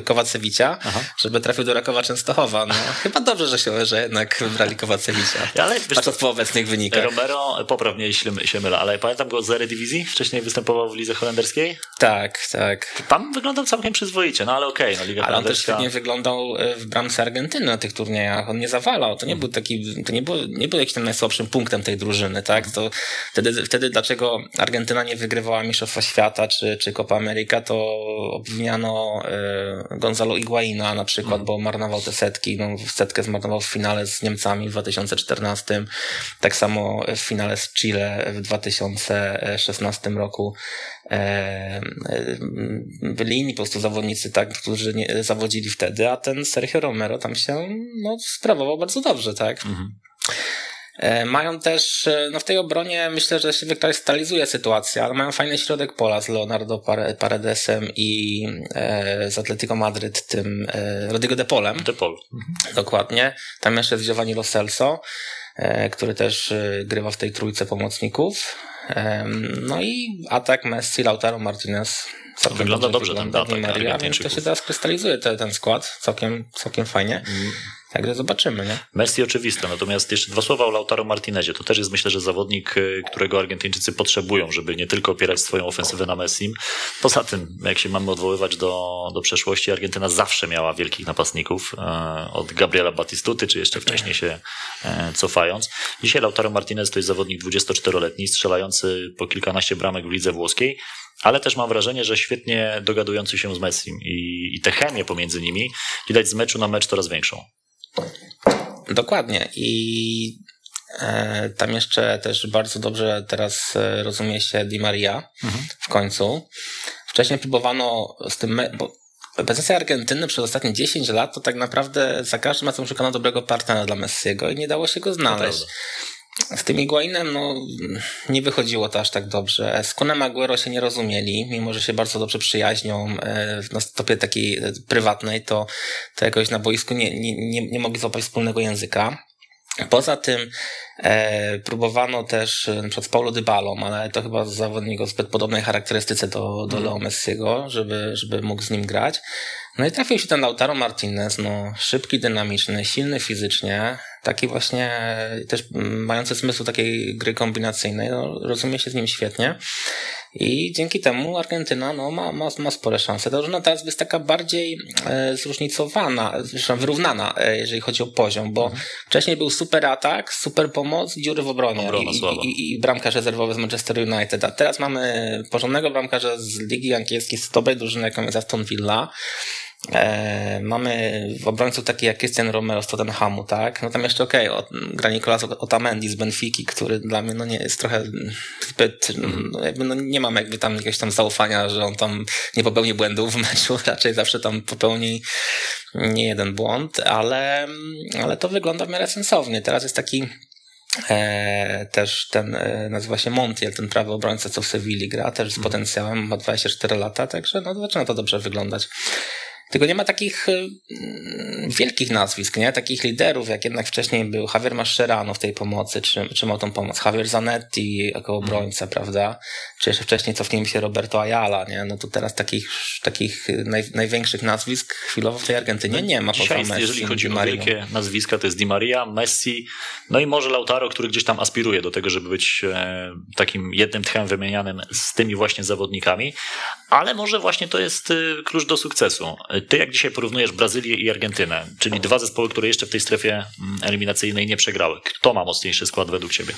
Kowacewicia, Aha. żeby trafił do Rakowa Częstochowa. No, chyba dobrze, że się, że jednak wybrali Kowacewicia. Ale wiesz, Patrząc po obecnych wynikach. Romero, poprawnie jeśli się mylę, ale pamiętam go z Eredivisie Eredivisie, wcześniej występował w lidze holenderskiej. Tak, tak. Tam wyglądał całkiem przyzwoicie, no ale okej, okay, no Liga Ale on też świetnie wyglądał e, w bramce Argentyny na tych turniejach. On nie zawalał, to nie był taki, to nie był, nie był jakimś tam najsłabszym punktem tej drużyny, tak? To wtedy, wtedy dlaczego Argentyna nie wygrywała Mistrzostwa Świata czy, czy Copa America, to obwiniano e, Gonzalo Iguaina na przykład, mm. bo marnował te setki, no setkę zmarnował w finale z Niemcami w 2014, tak samo w finale z Chile w 2016 roku e, e, byli inni po prostu zawodnicy, tak, którzy nie, zawodzili wtedy, a ten Sergio Romero tam się no, sprawował bardzo dobrze, tak. Mhm. E, mają też, no w tej obronie myślę, że się wykrystalizuje sytuacja, ale mają fajny środek pola z Leonardo Paredesem i z Atletico Madryt, tym Rodrigo De Polem. De Pol. Mhm. Dokładnie. Tam jeszcze jest Giovanni Lo Celso, który też grywa w tej trójce pomocników. No i atak Messi, Lautaro Martinez. Wygląda dobrze wygląda ten atak Maria, więc to się teraz krystalizuje ten, ten skład całkiem, całkiem fajnie. Mm. Także zobaczymy, nie? Messi oczywiste, natomiast jeszcze dwa słowa o Lautaro Martinezie. To też jest myślę, że zawodnik, y, którego Argentyńczycy potrzebują, żeby nie tylko opierać swoją ofensywę na Messim. Poza tym, jak się mamy odwoływać do, do przeszłości, Argentyna zawsze miała wielkich napastników, e, od Gabriela Batistuty, czy jeszcze wcześniej się e, cofając. Dzisiaj Lautaro Martinez to jest zawodnik 24-letni, strzelający po kilkanaście bramek w lidze włoskiej, ale też mam wrażenie, że świetnie dogadujący się z Messim i, i tę chemię pomiędzy nimi widać z meczu na mecz coraz większą. Dokładnie. I e, tam jeszcze też bardzo dobrze teraz e, rozumie się Di Maria mhm. w końcu. Wcześniej próbowano z tym, bo Reprezentacja Argentyny przez ostatnie 10 lat to tak naprawdę za każdym razem szukano dobrego partnera dla Messiego i nie dało się go znaleźć. Z tym Iguainem no, nie wychodziło to aż tak dobrze. Z Kunem Aguero się nie rozumieli, mimo że się bardzo dobrze przyjaźnią e, na stopie takiej e, prywatnej, to, to jakoś na boisku nie, nie, nie, nie mogli złapać wspólnego języka. Poza tym e, próbowano też e, przykład z Paulo Dybalą, ale to chyba zawodnik o zbyt podobnej charakterystyce do, do mhm. Leo Messiego, żeby, żeby mógł z nim grać. No i trafił się ten Lautaro Martinez, no, szybki, dynamiczny, silny fizycznie, taki właśnie też mający zmysł takiej gry kombinacyjnej, no, rozumie się z nim świetnie. I dzięki temu Argentyna no, ma, ma, ma spore szanse. Ta drużyna teraz jest taka bardziej e, zróżnicowana, zresztą wyrównana, e, jeżeli chodzi o poziom, bo Mhm. wcześniej był super atak, super pomoc, dziury w obronie Obrona i, i, i bramkarz rezerwowy z Manchester United. A teraz mamy porządnego bramkarza z Ligi Angielskiej, z dobrej drużyny, jaką jest Aston Villa. E, mamy w obrońców taki jak Christian Romero z Tottenhamu, tak? No tam jeszcze okej, okay, gra Nicolas Otamendi z Benfiki, który dla mnie no nie jest trochę zbyt, no, jakby no nie mam jakby tam jakiegoś tam zaufania, że on tam nie popełni błędów w meczu, raczej zawsze tam popełni nie jeden błąd, ale, ale to wygląda w miarę sensownie. Teraz jest taki E, też ten e, nazywa się Montiel, ten prawy obrońca, co w Sewilli gra, też z potencjałem, ma 24 lata, także no, zaczyna to dobrze wyglądać. Tylko nie ma takich y, wielkich nazwisk, nie? Takich liderów, jak jednak wcześniej był Javier Mascherano w tej pomocy, czy, trzymał tą pomoc. Javier Zanetti jako obrońca, prawda? Czy jeszcze wcześniej cofnijmy się Roberto Ayala, nie? No to teraz takich, takich naj, największych nazwisk chwilowo w tej Argentynie nie ma. Dzisiaj, poza Messi, jeżeli chodzi o wielkie nazwiska, to jest Di Maria, Messi, no i może Lautaro, który gdzieś tam aspiruje do tego, żeby być e, takim jednym tchem wymienianym z tymi właśnie zawodnikami, ale może właśnie to jest e, klucz do sukcesu. Ty jak dzisiaj porównujesz Brazylię i Argentynę, czyli dwa zespoły, które jeszcze w tej strefie mm, eliminacyjnej nie przegrały, kto ma mocniejszy skład według ciebie?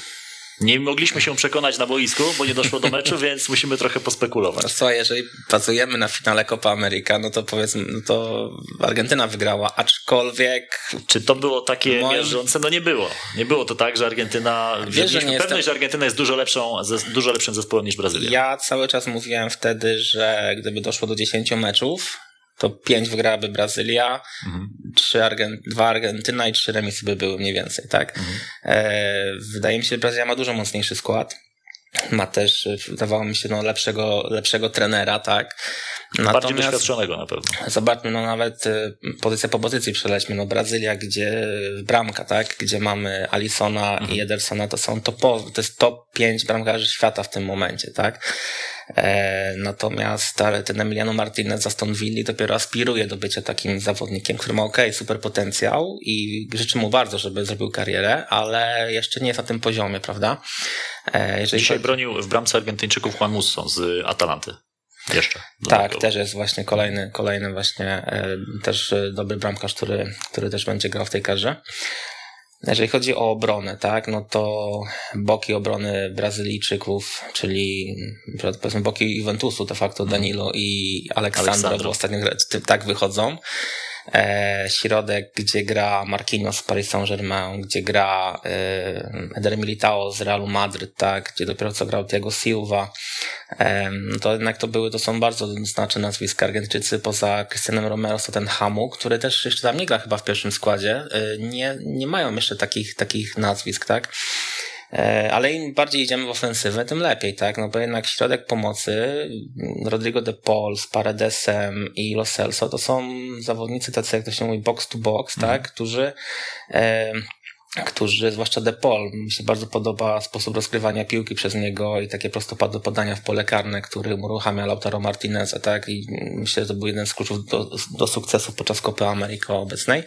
Nie mogliśmy się przekonać na boisku, bo nie doszło do meczu, więc musimy trochę pospekulować. No słuchaj, jeżeli pracujemy na finale Copa America, no to powiedzmy, no to Argentyna wygrała, aczkolwiek Czy to było takie Moim- mierzące? No nie było. Nie było to tak, że Argentyna. Wiesz, Wiesz, że nie pewność, jestem- że Argentyna jest dużo lepszą, dużo lepszym zespołem niż Brazylia. ja cały czas mówiłem wtedy, że gdyby doszło do 10 meczów, to 5 wygrałaby Brazylia, Mhm. trzy Argen- dwa Argentyna i trzy remisy by były mniej więcej, tak? Mhm. E, wydaje mi się, że Brazylia ma dużo mocniejszy skład. Ma też, e, wydawało mi się, no, lepszego, lepszego trenera, tak? Bardziej doświadczonego na pewno. Zobaczmy, no nawet y, pozycja po pozycji przelećmy. No Brazylia, gdzie bramka, tak? Gdzie mamy Alisona i Edersona, to są topowe, to jest top 5 bramkarzy świata w tym momencie, tak? E, natomiast ale ten Emiliano Martinez z Aston Villa dopiero aspiruje do bycia takim zawodnikiem, który ma okej, super potencjał i życzę mu bardzo, żeby zrobił karierę, ale jeszcze nie jest na tym poziomie, prawda? E, jeżeli Dzisiaj chodzi- bronił w bramce Argentyńczyków Juan Musso z Atalanty. Jeszcze. Tak, tego. też jest właśnie kolejny, kolejny właśnie e, też dobry bramkarz, który, który też będzie grał w tej karze. Jeżeli chodzi o obronę, tak, no to boki obrony Brazylijczyków, czyli powiedzmy boki Juventusu de facto Danilo i Aleksandro, Aleksandro. ostatnio tak wychodzą. E, środek, gdzie gra Marquinhos z Paris Saint-Germain, gdzie gra e, Eder Militao z Realu Madryt, tak, gdzie dopiero co grał Thiago Silva. E, no to jednak to były, to są bardzo znaczne nazwiska Argentyńczycy poza Cristianem Romero z Tottenhamu, który też jeszcze tam nie gra chyba w pierwszym składzie. E, nie, nie mają jeszcze takich, takich nazwisk, tak. E, Ale im bardziej idziemy w ofensywę, tym lepiej, tak? No bo jednak środek pomocy, Rodrigo de Paul z Paredesem i Lo Celso to są zawodnicy tacy, jak to się mówi, box to box, tak? Którzy, e, którzy, zwłaszcza de Paul, mi się bardzo podoba sposób rozgrywania piłki przez niego i takie prostopadłe podania w pole karne, który uruchamia Lautaro Martineza, tak? I myślę, że to był jeden z kluczów do, do sukcesu podczas Kopy Ameryki obecnej.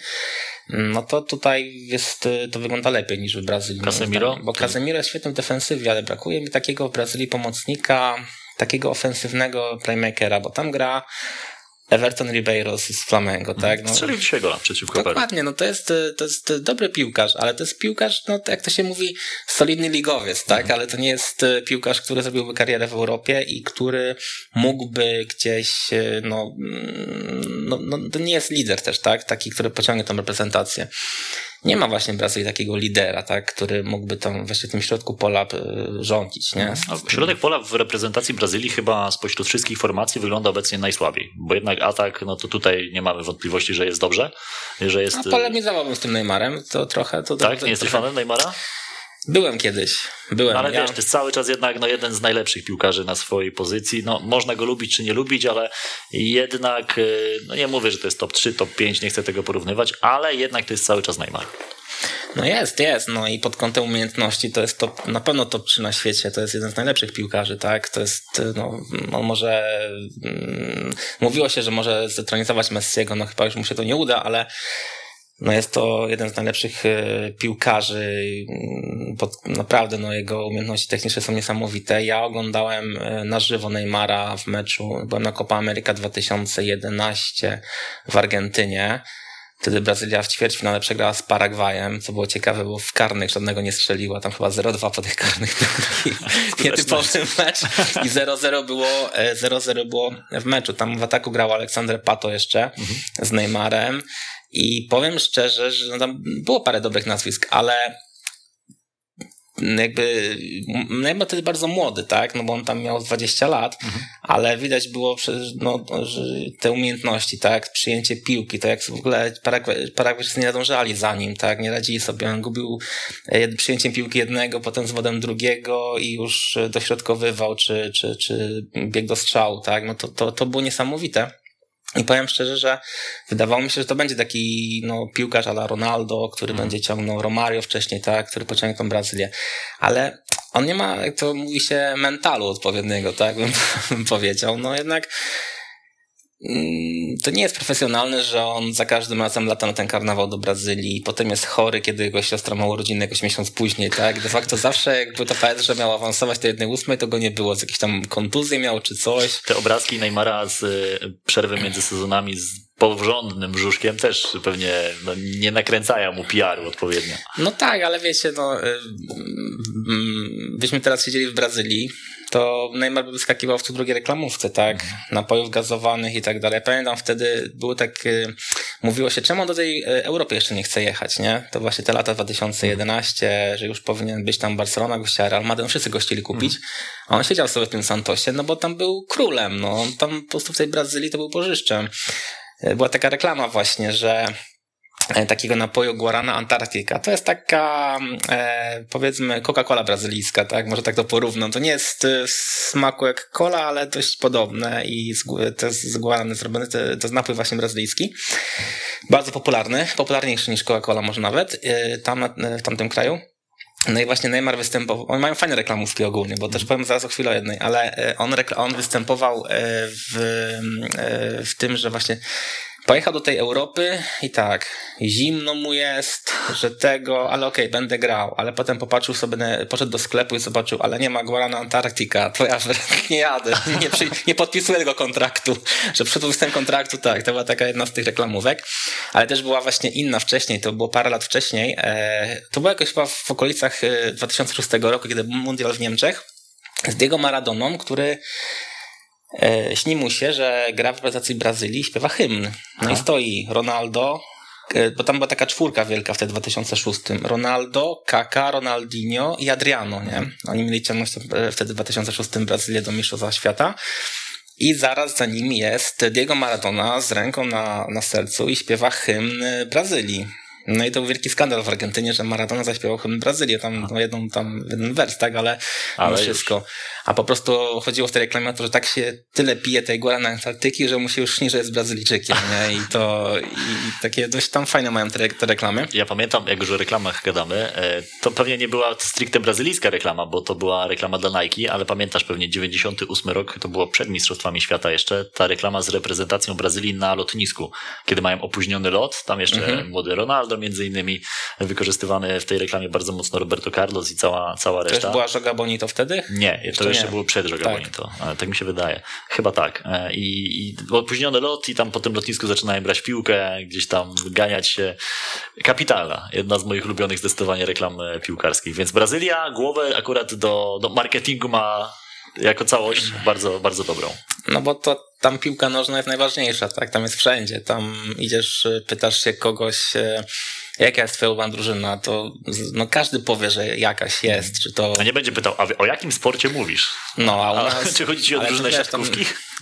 No to tutaj jest, to wygląda lepiej niż w Brazylii. Casemiro? Bo Casemiro jest świetny w defensywie, ale brakuje mi takiego w Brazylii pomocnika, takiego ofensywnego playmakera, bo tam gra Everton Ribeiro z Flamengo, tak? No, Strzelił dzisiaj gola przeciwko. Dokładnie, no to jest, to jest dobry piłkarz, ale to jest piłkarz, no jak to się mówi, solidny ligowiec, tak? Ale to nie jest y, piłkarz, który zrobiłby karierę w Europie i który mógłby gdzieś, y, no, mm, no, no to nie jest lider też, tak? Taki, który pociągnie tą reprezentację. Nie ma właśnie w Brazylii takiego lidera, tak? Który mógłby tam właśnie w tym środku pola y, rządzić, nie? No, Środek pola w reprezentacji Brazylii chyba spośród wszystkich formacji wygląda obecnie najsłabiej, bo jednak atak, no to tutaj nie mamy wątpliwości, że jest dobrze, że jest... A polemizowałbym z tym Neymarem, to trochę... To Tak? to, Nie jesteś trochę- fanem Neymara? Byłem kiedyś, byłem. Ale wiesz, to jest cały czas jednak no, jeden z najlepszych piłkarzy na swojej pozycji. No, można go lubić czy nie lubić, ale jednak, y, no nie mówię, że to jest top 3, top 5, nie chcę tego porównywać, ale jednak to jest cały czas Neymar. No jest, jest. No i pod kątem umiejętności to jest top, na pewno top 3 na świecie. To jest jeden z najlepszych piłkarzy, tak? To jest, no, on może, mm, mówiło się, że może zdetronizować Messiego, no chyba już mu się to nie uda, ale no jest to jeden z najlepszych e, piłkarzy. Pod, naprawdę no jego umiejętności techniczne są niesamowite. Ja oglądałem e, na żywo Neymara w meczu. Byłem na Copa America 2011 w Argentynie. Wtedy Brazylia w ćwierćfinale przegrała z Paragwajem, co było ciekawe, bo w karnych żadnego nie strzeliła, tam chyba 0-2 po tych karnych. Nietypowy mecz i 0-0 było, 0-0 było w meczu. Tam w ataku grał Aleksander Pato jeszcze mhm. z Neymarem i powiem szczerze, że no tam było parę dobrych nazwisk, ale jakby Neymar wtedy bardzo młody, tak, no bo on tam miał 20 lat, mhm. ale widać było no, że te umiejętności, tak, przyjęcie piłki, to jak w ogóle Paragwajczycy nie nadążali za nim, tak, nie radzili sobie, on gubił e, przyjęciem piłki jednego, potem z wodem drugiego i już dośrodkowywał, czy, czy, czy bieg do strzału, tak, no to, to, to było niesamowite. I powiem szczerze, że wydawało mi się, że to będzie taki no, piłkarz ala Ronaldo, który mm. będzie ciągnął Romario wcześniej, tak, który pociągnie tą Brazylię. Ale on nie ma, jak to mówi się, mentalu odpowiedniego, tak bym, bym powiedział. No jednak to nie jest profesjonalne, że on za każdym razem lata na ten karnawał do Brazylii, potem jest chory, kiedy jego siostra ma urodziny jakoś miesiąc później, tak? De facto zawsze jakby to że miał awansować do jednej ósmej, to go nie było, z jakiejś tam kontuzji miał czy coś. Te obrazki Neymara z y, przerwy między sezonami z porządnym brzuszkiem też pewnie no, nie nakręcają mu PR-u odpowiednio. No tak, ale wiecie, no, y, byśmy teraz siedzieli w Brazylii, to Neymar by wyskakiwał w co drugiej reklamówce, tak? Mhm. Napojów gazowanych i tak dalej. Pamiętam wtedy było tak, y, mówiło się, czemu do tej y, Europy jeszcze nie chce jechać, nie? To właśnie te lata 2011, że już powinien być tam Barcelona, gościa Real Madrid, wszyscy go chcieli kupić. Mhm. A on siedział sobie w tym Santosie, no bo tam był królem, no. On tam po prostu w tej Brazylii to był bożyszczem. Y, była taka reklama właśnie, że E, takiego napoju Guarana Antarctica. To jest taka, e, powiedzmy, Coca-Cola brazylijska, tak? Może tak to porównam. To nie jest e, smaku jak cola, ale dość podobne i z, to jest z Guarany zrobione. To, to jest napój właśnie brazylijski. Bardzo popularny, popularniejszy niż Coca-Cola może nawet, e, tam w tamtym kraju. No i właśnie Neymar występował, oni mają fajne reklamówki ogólnie, bo też powiem zaraz o chwilę o jednej, ale on, on występował w, w tym, że właśnie Pojechał do tej Europy i tak, zimno mu jest, że tego, ale okej, okay, będę grał, ale potem popatrzył sobie, poszedł do sklepu i zobaczył, ale nie ma Guarana Antarktika, to ja nie jadę, nie, przy, nie podpisuję tego kontraktu, że przed podpisem kontraktu, tak, to była taka jedna z tych reklamówek, ale też była właśnie inna wcześniej, to było parę lat wcześniej, e, to było jakoś chyba w okolicach 2006 e, roku, kiedy był mundial w Niemczech, z Diego Maradoną, który śni mu się, że gra w reprezentacji Brazylii śpiewa hymn. No i stoi Ronaldo, e, bo tam była taka czwórka wielka wtedy w 2006. Ronaldo, Kaka, Ronaldinho i Adriano, nie? Oni mieli ciągnąć e, wtedy w 2006 Brazylię do Mistrzostwa Świata. I zaraz za nim jest Diego Maradona z ręką na, na sercu i śpiewa hymn Brazylii. No i to był wielki skandal w Argentynie, że Maradona zaśpiewał hymn Brazylię, tam no, jedną, tam jeden wers, tak, ale, ale wszystko. Już. A po prostu chodziło w tej reklamie o to, że tak się tyle pije tej na Antarktyki, że mu się już śni, że jest Brazylijczykiem, nie? I to i takie dość tam fajne mają te, te reklamy. Ja pamiętam, jak już o reklamach gadamy, e, to pewnie nie była stricte brazylijska reklama, bo to była reklama dla Nike, ale pamiętasz pewnie 98 rok, to było przed Mistrzostwami Świata jeszcze, ta reklama z reprezentacją Brazylii na lotnisku, kiedy mają opóźniony lot, tam jeszcze mhm. młody Ronaldo między innymi, wykorzystywany w tej reklamie bardzo mocno Roberto Carlos i cała, cała reszta. To była Joga Bonito wtedy? Nie, to jeszcze nie. było przed Joga tak. Bonito. Tak mi się wydaje. Chyba tak. E, I, I opóźniony lot i tam po tym lotnisku zaczynają brać piłkę, gdzieś tam ganiać się. Kapitalna. Jedna z moich ulubionych zdecydowanie reklam e, piłkarskich. Więc Brazylia głowę akurat do, do marketingu ma jako całość bardzo, bardzo dobrą. No bo to tam piłka nożna jest najważniejsza, tak? Tam jest wszędzie. Tam idziesz, pytasz się kogoś, e, jaka jest twoja drużyna, to no każdy powie, że jakaś jest, czy to... A nie będzie pytał, a o jakim sporcie mówisz? No, a u nas... A, czy chodzi ci o drużynę siatkówki? Tam...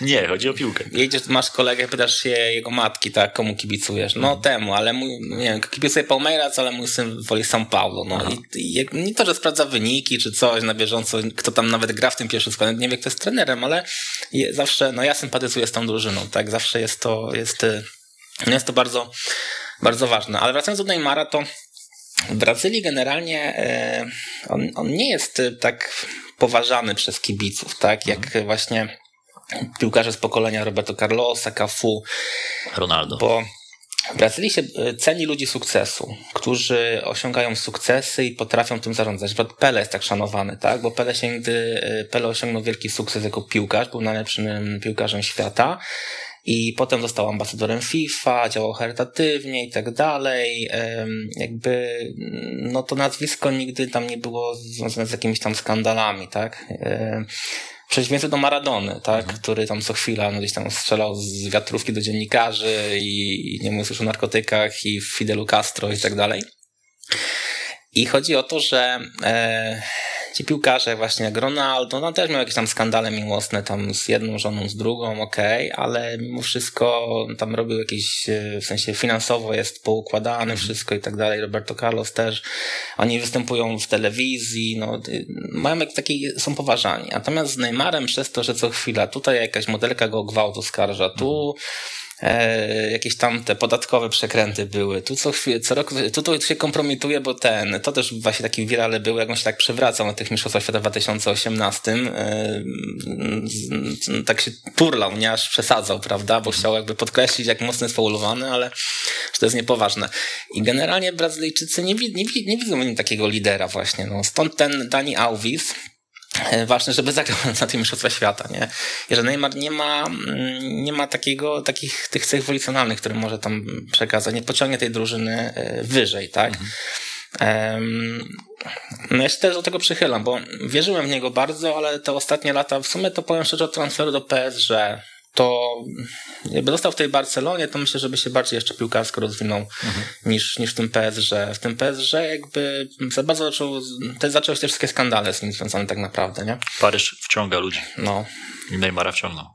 Nie, chodzi o piłkę. Jedziesz, masz kolegę, pytasz się jego matki, tak, komu kibicujesz? No mhm. temu, ale mój, nie wiem, kibicuję Palmeiras, ale mój syn woli São Paulo, no i, i nie to, że sprawdza wyniki, czy coś na bieżąco, kto tam nawet gra w tym pierwszym składzie, nie wie, kto jest trenerem, ale zawsze, no ja sympatyzuję z tą drużyną, tak, zawsze jest to, jest, jest to bardzo bardzo ważne. Ale wracając do Neymara, to w Brazylii generalnie e, on, on nie jest tak poważany przez kibiców, tak jak mhm. właśnie piłkarze z pokolenia Roberto Carlosa, Cafu. Ronaldo. Bo w Brazylii się e, ceni ludzi sukcesu, którzy osiągają sukcesy i potrafią tym zarządzać. Nawet Pele jest tak szanowany, tak? Bo Pele, się nigdy, e, Pele osiągnął wielki sukces jako piłkarz, był najlepszym piłkarzem świata i potem został ambasadorem FIFA, działał charytatywnie i tak dalej. Jakby, no to nazwisko nigdy tam nie było związane z jakimiś tam skandalami, tak? W przeciwieństwie do Maradony, tak? Mhm. Który tam co chwila no, gdzieś tam strzelał z wiatrówki do dziennikarzy i, i nie mówiąc już o narkotykach i Fidelu Castro i tak dalej. I chodzi o to, że e, ci piłkarze właśnie jak Ronaldo, no też miał jakieś tam skandale miłosne tam z jedną żoną, z drugą, okej, okay, ale mimo wszystko tam robił jakieś, e, w sensie finansowo jest poukładane mhm. wszystko i tak dalej. Roberto Carlos też. Oni występują w telewizji, no mają jak taki, są poważani. Natomiast z Neymarem przez to, że co chwila tutaj jakaś modelka go gwałt oskarża, tu mhm e, jakieś tam te podatkowe przekręty były. Tu co co roku, tu to się kompromituje, bo ten, to też właśnie taki wirale był, jak on się tak przewracał na tych mistrzostwach świata w 2018. E, tak się turlał, nie aż przesadzał, prawda, bo chciał jakby podkreślić, jak mocno jest faulowany, ale że to jest niepoważne. I generalnie Brazylijczycy nie, nie, nie widzą w nim takiego lidera właśnie. No. Stąd ten Dani Alves, ważne, żeby zagrał na tym mistrzostwa świata, nie? I że Neymar nie ma, mm, nie ma takiego, takich tych cech ewolucjonalnych, które może tam przekazać, nie pociągnie tej drużyny e, wyżej, tak? Mhm. No ja się też do tego przychylam, bo wierzyłem w niego bardzo, ale te ostatnie lata, w sumie to powiem szczerze, od transferu do PSG, to jakby został w tej Barcelonie, to myślę, żeby się bardziej jeszcze piłkarsko rozwinął mhm. niż, niż w tym PSG. W tym PSG jakby za bardzo zaczął, te zaczęły się wszystkie skandale z nim związane tak naprawdę, nie? Paryż wciąga ludzi. No. I Neymara wciągnął.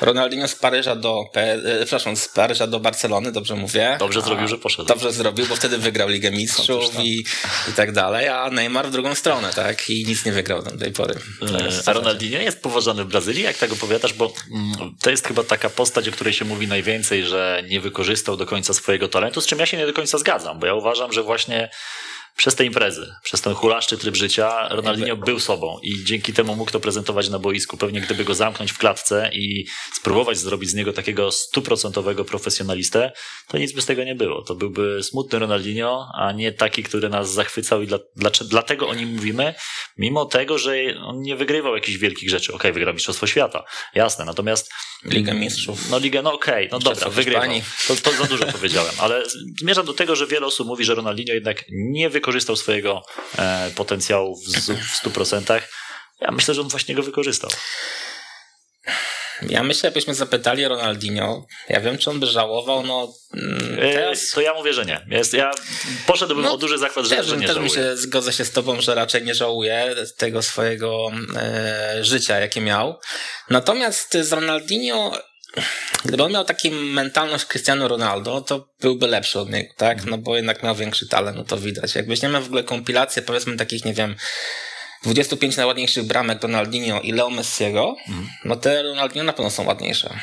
Ronaldinho z Paryża do, e, przepraszam, z Paryża do Barcelony, dobrze mówię. Dobrze zrobił, że poszedł. Dobrze zrobił, bo wtedy wygrał Ligę Mistrzów no, i, i tak dalej, a Neymar w drugą stronę, tak? I nic nie wygrał do tej pory. E, a Ronaldinho jest poważany w Brazylii, jak tak opowiadasz, bo mm, to jest chyba taka postać, o której się mówi najwięcej, że nie wykorzystał do końca swojego talentu, z czym ja się nie do końca zgadzam, bo ja uważam, że właśnie przez te imprezy, przez ten hulaszczy tryb życia Ronaldinho był sobą i dzięki temu mógł to prezentować na boisku. Pewnie gdyby go zamknąć w klatce i spróbować zrobić z niego takiego stuprocentowego profesjonalistę, to nic by z tego nie było. To byłby smutny Ronaldinho, a nie taki, który nas zachwycał i dla, dla, dlatego o nim mówimy, mimo tego, że on nie wygrywał jakichś wielkich rzeczy. Okej, okay, wygrał Mistrzostwo Świata, jasne, natomiast... Liga Mistrzów. No Ligę, no okej, okay, no dobra, wygrywał. To, to za dużo powiedziałem, ale zmierzam do tego, że wiele osób mówi, że Ronaldinho jednak nie wykorzystał wykorzystał swojego e, potencjału w, w 100%. Ja myślę, że on właśnie go wykorzystał. Ja myślę, jakbyśmy zapytali Ronaldinho, ja wiem, czy on by żałował, no mm, e, teraz... To ja mówię, że nie. Jest, ja poszedłbym no, o duży zakład, że, też, że nie też żałuje. się zgodzę się z tobą, że raczej nie żałuje tego swojego e, życia, jakie miał. Natomiast z Ronaldinho Gdyby on miał taką mentalność Cristiano Ronaldo, to byłby lepszy od niego, tak? No bo jednak miał większy talent, no to widać. Jak weźmiemy w ogóle kompilację, powiedzmy takich, nie wiem, 25 najładniejszych bramek Ronaldinho i Leo Messiego, mm. no te Ronaldinho na pewno są ładniejsze.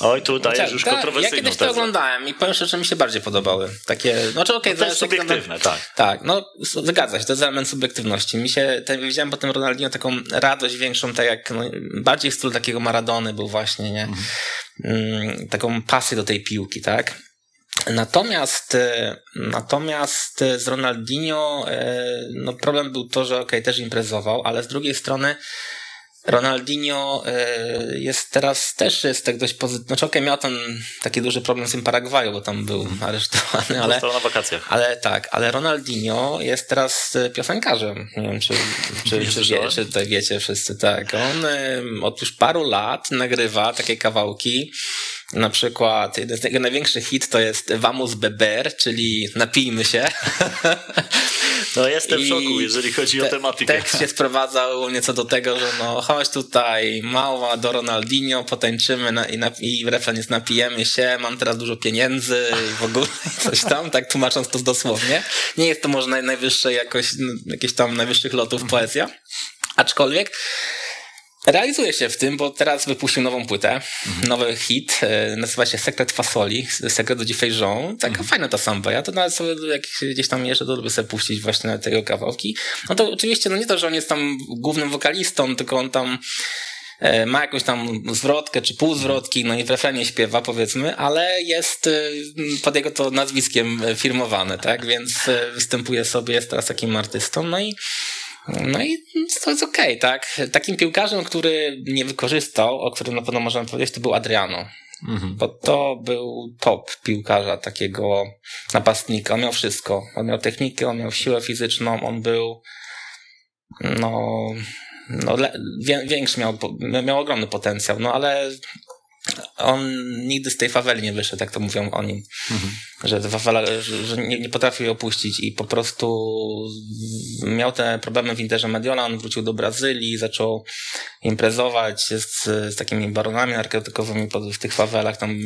Oj, tu dajesz tak, już tak, kontrowersyjną Ja kiedyś to oglądałem i powiem szczerze, że mi się bardziej podobały. Takie, znaczy okej, okay, no to jest subiektywne, tak. Tak, no zgadza się, to jest element subiektywności. Mi się, ten, widziałem po tym Ronaldinho taką radość większą, tak jak, no, bardziej w stylu takiego Maradony był właśnie, nie? Mhm. Mm, taką pasję do tej piłki, tak? Natomiast, e, natomiast z Ronaldinho e, no problem był to, że ok, też imprezował, ale z drugiej strony Ronaldinho e, jest teraz też jest tak dość pozytywny. Znaczy, okej, okay, miał ten taki duży problem z tym Paragwaju, bo tam był aresztowany, ale. Został na wakacjach. Ale tak, ale Ronaldinho jest teraz piosenkarzem. Nie wiem, czy, czy, czy, wie, czy tutaj wiecie wszyscy, tak. On od już paru lat nagrywa takie kawałki na przykład jeden z jego największych hit to jest Vamos Beber, czyli napijmy się. No jestem w szoku, jeżeli chodzi te, o tematykę. Tekst się sprowadzał nieco do tego, że no chodź tutaj, mała do Ronaldinho, potańczymy na, i, na, i refren jest napijemy się, mam teraz dużo pieniędzy i w ogóle coś tam, tak tłumacząc to dosłownie. Nie jest to może naj, najwyższe jakoś, jakieś tam najwyższych lotów poezja, aczkolwiek Realizuje się w tym, bo teraz wypuścił nową płytę, mhm. nowy hit, e, nazywa się Sekret Fasoli, Sekret de Feijão. Taka mhm. fajna ta samba. Ja to nawet sobie, jak gdzieś tam jeszcze, to lubię sobie puścić właśnie tego kawałki. No to oczywiście, no nie to, że on jest tam głównym wokalistą, tylko on tam e, ma jakąś tam zwrotkę czy półzwrotki, no i w refrenie śpiewa powiedzmy, ale jest e, pod jego to nazwiskiem firmowane, tak? Więc występuje sobie, jest teraz takim artystą, no i no i to jest okej, okay, tak? Takim piłkarzem, który nie wykorzystał, o którym na pewno możemy powiedzieć, to był Adriano. Mhm. Bo to był top piłkarza, takiego napastnika. On miał wszystko. On miał technikę, on miał siłę fizyczną, on był no, no większy miał, miał ogromny potencjał, no ale on nigdy z tej faweli nie wyszedł, jak to mówią o nim. Mhm. Że, fawela, że, nie, nie potrafił jej opuścić i po prostu miał te problemy w Interze Mediolan, wrócił do Brazylii, zaczął imprezować z, z takimi baronami narkotykowymi w tych fawelach. Tam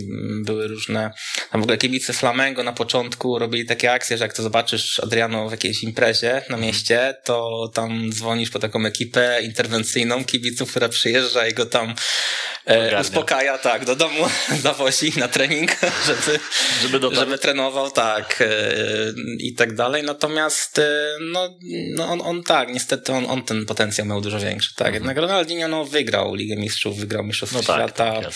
były różne, tam w ogóle kibice Flamengo na początku robili takie akcje, że jak to zobaczysz Adriano w jakiejś imprezie na mieście, to tam dzwonisz po taką ekipę interwencyjną kibiców, która przyjeżdża i go tam e, uspokaja, tak, do domu zawozi na trening, żeby, żeby, żeby trenował, tak, e, i tak dalej. Natomiast, e, no, no on, on tak, niestety on, on ten potencjał miał dużo większy, tak. Mhm. Jednak Ronaldinho, no, wygrał Ligę Mistrzów, wygrał Mistrzostwo no tak, Świata. Tak,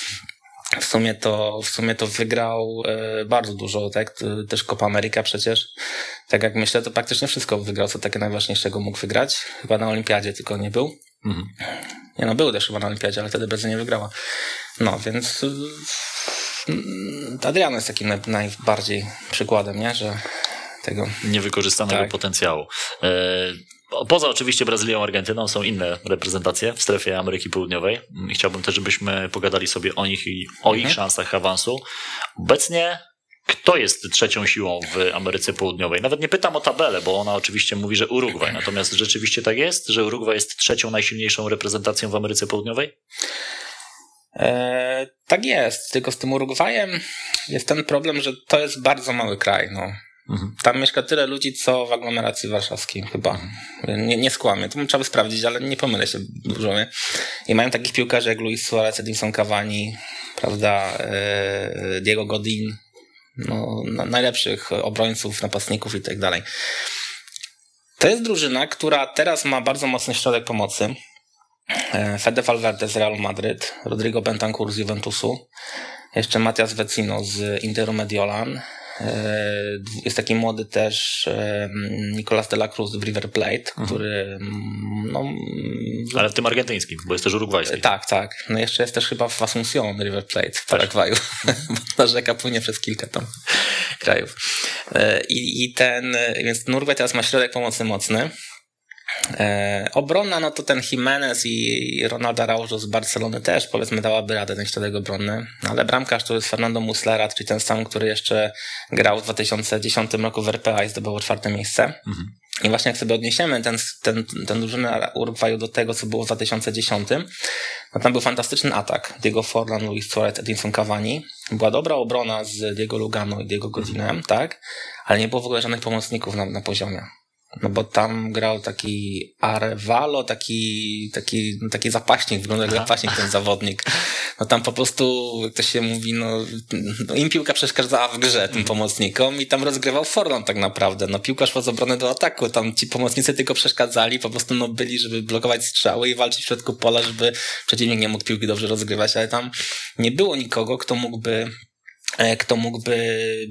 w sumie to, w sumie to wygrał e, bardzo dużo, tak? Też Copa America przecież. Tak jak myślę, to praktycznie wszystko wygrał, co takie najważniejszego mógł wygrać. Chyba na Olimpiadzie tylko nie był. Mhm. Nie no, był też chyba na Olimpiadzie, ale wtedy Brazylia nie wygrała. No, więc Adriano jest takim naj, najbardziej przykładem, nie? Że tego... Niewykorzystanego tak. potencjału. E, poza oczywiście Brazylią, Argentyną są inne reprezentacje w strefie Ameryki Południowej. Chciałbym też, żebyśmy pogadali sobie o nich i o mhm. ich szansach awansu. Obecnie kto jest trzecią siłą w Ameryce Południowej? Nawet nie pytam o tabelę, bo ona oczywiście mówi, że Urugwaj. Natomiast rzeczywiście tak jest, że Urugwaj jest trzecią najsilniejszą reprezentacją w Ameryce Południowej? E, tak jest, tylko z tym Urugwajem jest ten problem, że to jest bardzo mały kraj. No. Mhm. Tam mieszka tyle ludzi, co w aglomeracji warszawskiej chyba. Nie, nie skłamię, to trzeba by sprawdzić, ale nie pomylę się dużo. Nie? I mają takich piłkarzy jak Luis Suarez, Edinson Cavani, prawda, e, Diego Godin, no, najlepszych obrońców, napastników i tak dalej. To jest drużyna, która teraz ma bardzo mocny środek pomocy. E, Fede Valverde z Real Madryt, Rodrigo Bentancur z Juventusu, jeszcze Matias Vecino z Interu Mediolan, E, jest taki młody też e, Nicolas de la Cruz w River Plate, mhm. który no, ale w tym argentyńskim, bo jest też urugwajski. Tak, tak. No jeszcze jest też chyba w Asunción River Plate w Paragwaju. bo ta rzeka płynie przez kilka tam krajów. I, i ten, więc ten Urugwaj teraz ma środek pomocy mocny. E, obronna, no to ten Jimenez i Ronaldo Araujo z Barcelony też powiedzmy dałaby radę ten środek obronny, ale bramkarz to jest Fernando Muslera, czyli ten sam, który jeszcze grał w 2010 roku w RPA i zdobył czwarte miejsce. Mhm. I właśnie jak sobie odniesiemy ten, ten, ten drużynę Urugwaju do tego, co było w 2010, no tam był fantastyczny atak. Diego Forlan, Luis Suarez, Edinson Cavani. Była dobra obrona z Diego Lugano i Diego Godinem, tak? Ale nie było w ogóle żadnych pomocników na, na poziomie. No bo tam grał taki Arevalo, taki, taki, no taki zapaśnik, wygląda jak zapaśnik ten zawodnik. No tam po prostu, jak to się mówi, no, no im piłka przeszkadzała w grze tym pomocnikom i tam rozgrywał Forlan tak naprawdę. No piłka szła z obrony do ataku, tam ci pomocnicy tylko przeszkadzali, po prostu no byli, żeby blokować strzały i walczyć w środku pola, żeby przeciwnik nie mógł piłki dobrze rozgrywać, ale tam nie było nikogo, kto mógłby kto mógłby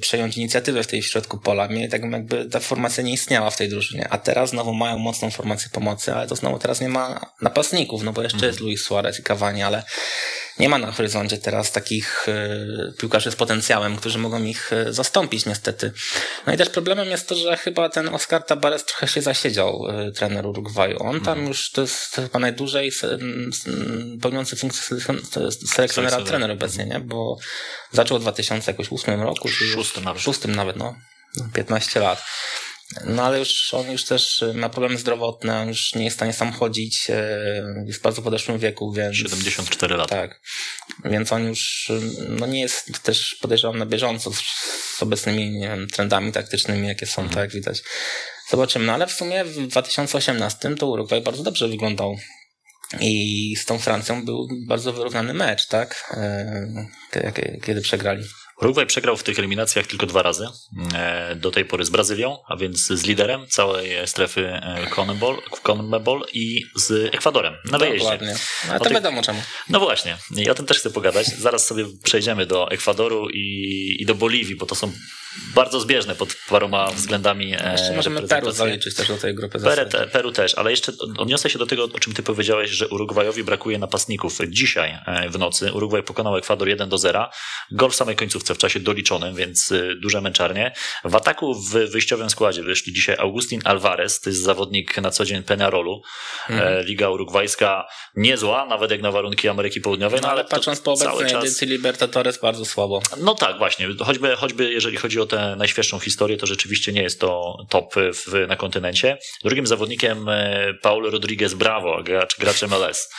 przejąć inicjatywę w tej środku pola. Mnie tak jakby ta formacja nie istniała w tej drużynie, a teraz znowu mają mocną formację pomocy, ale to znowu teraz nie ma napastników, no bo jeszcze mhm. jest Luis Suarez i Cavani, ale nie ma na horyzoncie teraz takich y, piłkarzy z potencjałem, którzy mogą ich y, zastąpić niestety. No i też problemem jest to, że chyba ten Oscar Tabares trochę się zasiedział, y, trener Urugwaju. On tam mhm. już to jest chyba najdłużej pełniący funkcję selekcjonera trener obecnie, nie? Bo zaczął w 2008 roku. Szóstym nawet. Szóstym nawet, no. 15 lat. No ale już on już też y, ma problemy zdrowotne, on już nie jest w stanie sam chodzić, y, jest w bardzo podeszłym wieku, więc... 74 lata. Tak. Więc on już y, no nie jest też podejrzewam na bieżąco z, z obecnymi wiem, trendami taktycznymi, jakie są, mhm. tak widać. Zobaczymy. No ale w sumie w 2018 to Urugwaj bardzo dobrze wyglądał. I z tą Francją był bardzo wyrównany mecz, tak? Kiedy przegrali. Urugwaj przegrał w tych eliminacjach tylko dwa razy. E, do tej pory z Brazylią, a więc z liderem całej strefy e, CONMEBOL, i z Ekwadorem na wyjeździe. Dokładnie. No, to tych- wiadomo czemu. No właśnie, i o tym też chcę pogadać. Zaraz sobie przejdziemy do Ekwadoru i, i do Boliwii, bo to są bardzo zbieżne pod paroma względami. e, Jeszcze możemy Peru zaliczyć też do tej grupy. Peru, te, Peru też, ale jeszcze odniosę się do tego, o czym ty powiedziałeś, że Urugwajowi brakuje napastników. Dzisiaj e, w nocy Urugwaj pokonał Ekwador 1 do 0. Gol w samej końcówce w czasie doliczonym, więc e, duże męczarnie. W ataku w wyjściowym składzie wyszli dzisiaj Augustin Alvarez, to jest zawodnik na co dzień Penarolu. Mhm. Liga urugwajska niezła, nawet jak na warunki Ameryki Południowej, No, ale to patrząc po obecnej czas- edycji Libertadores bardzo słabo. no tak, właśnie. Choćby, choćby jeżeli chodzi o tę najświeższą historię, to rzeczywiście nie jest to top w, na kontynencie. Drugim zawodnikiem e, Paulo Rodriguez Bravo, gracz, gracz MLS,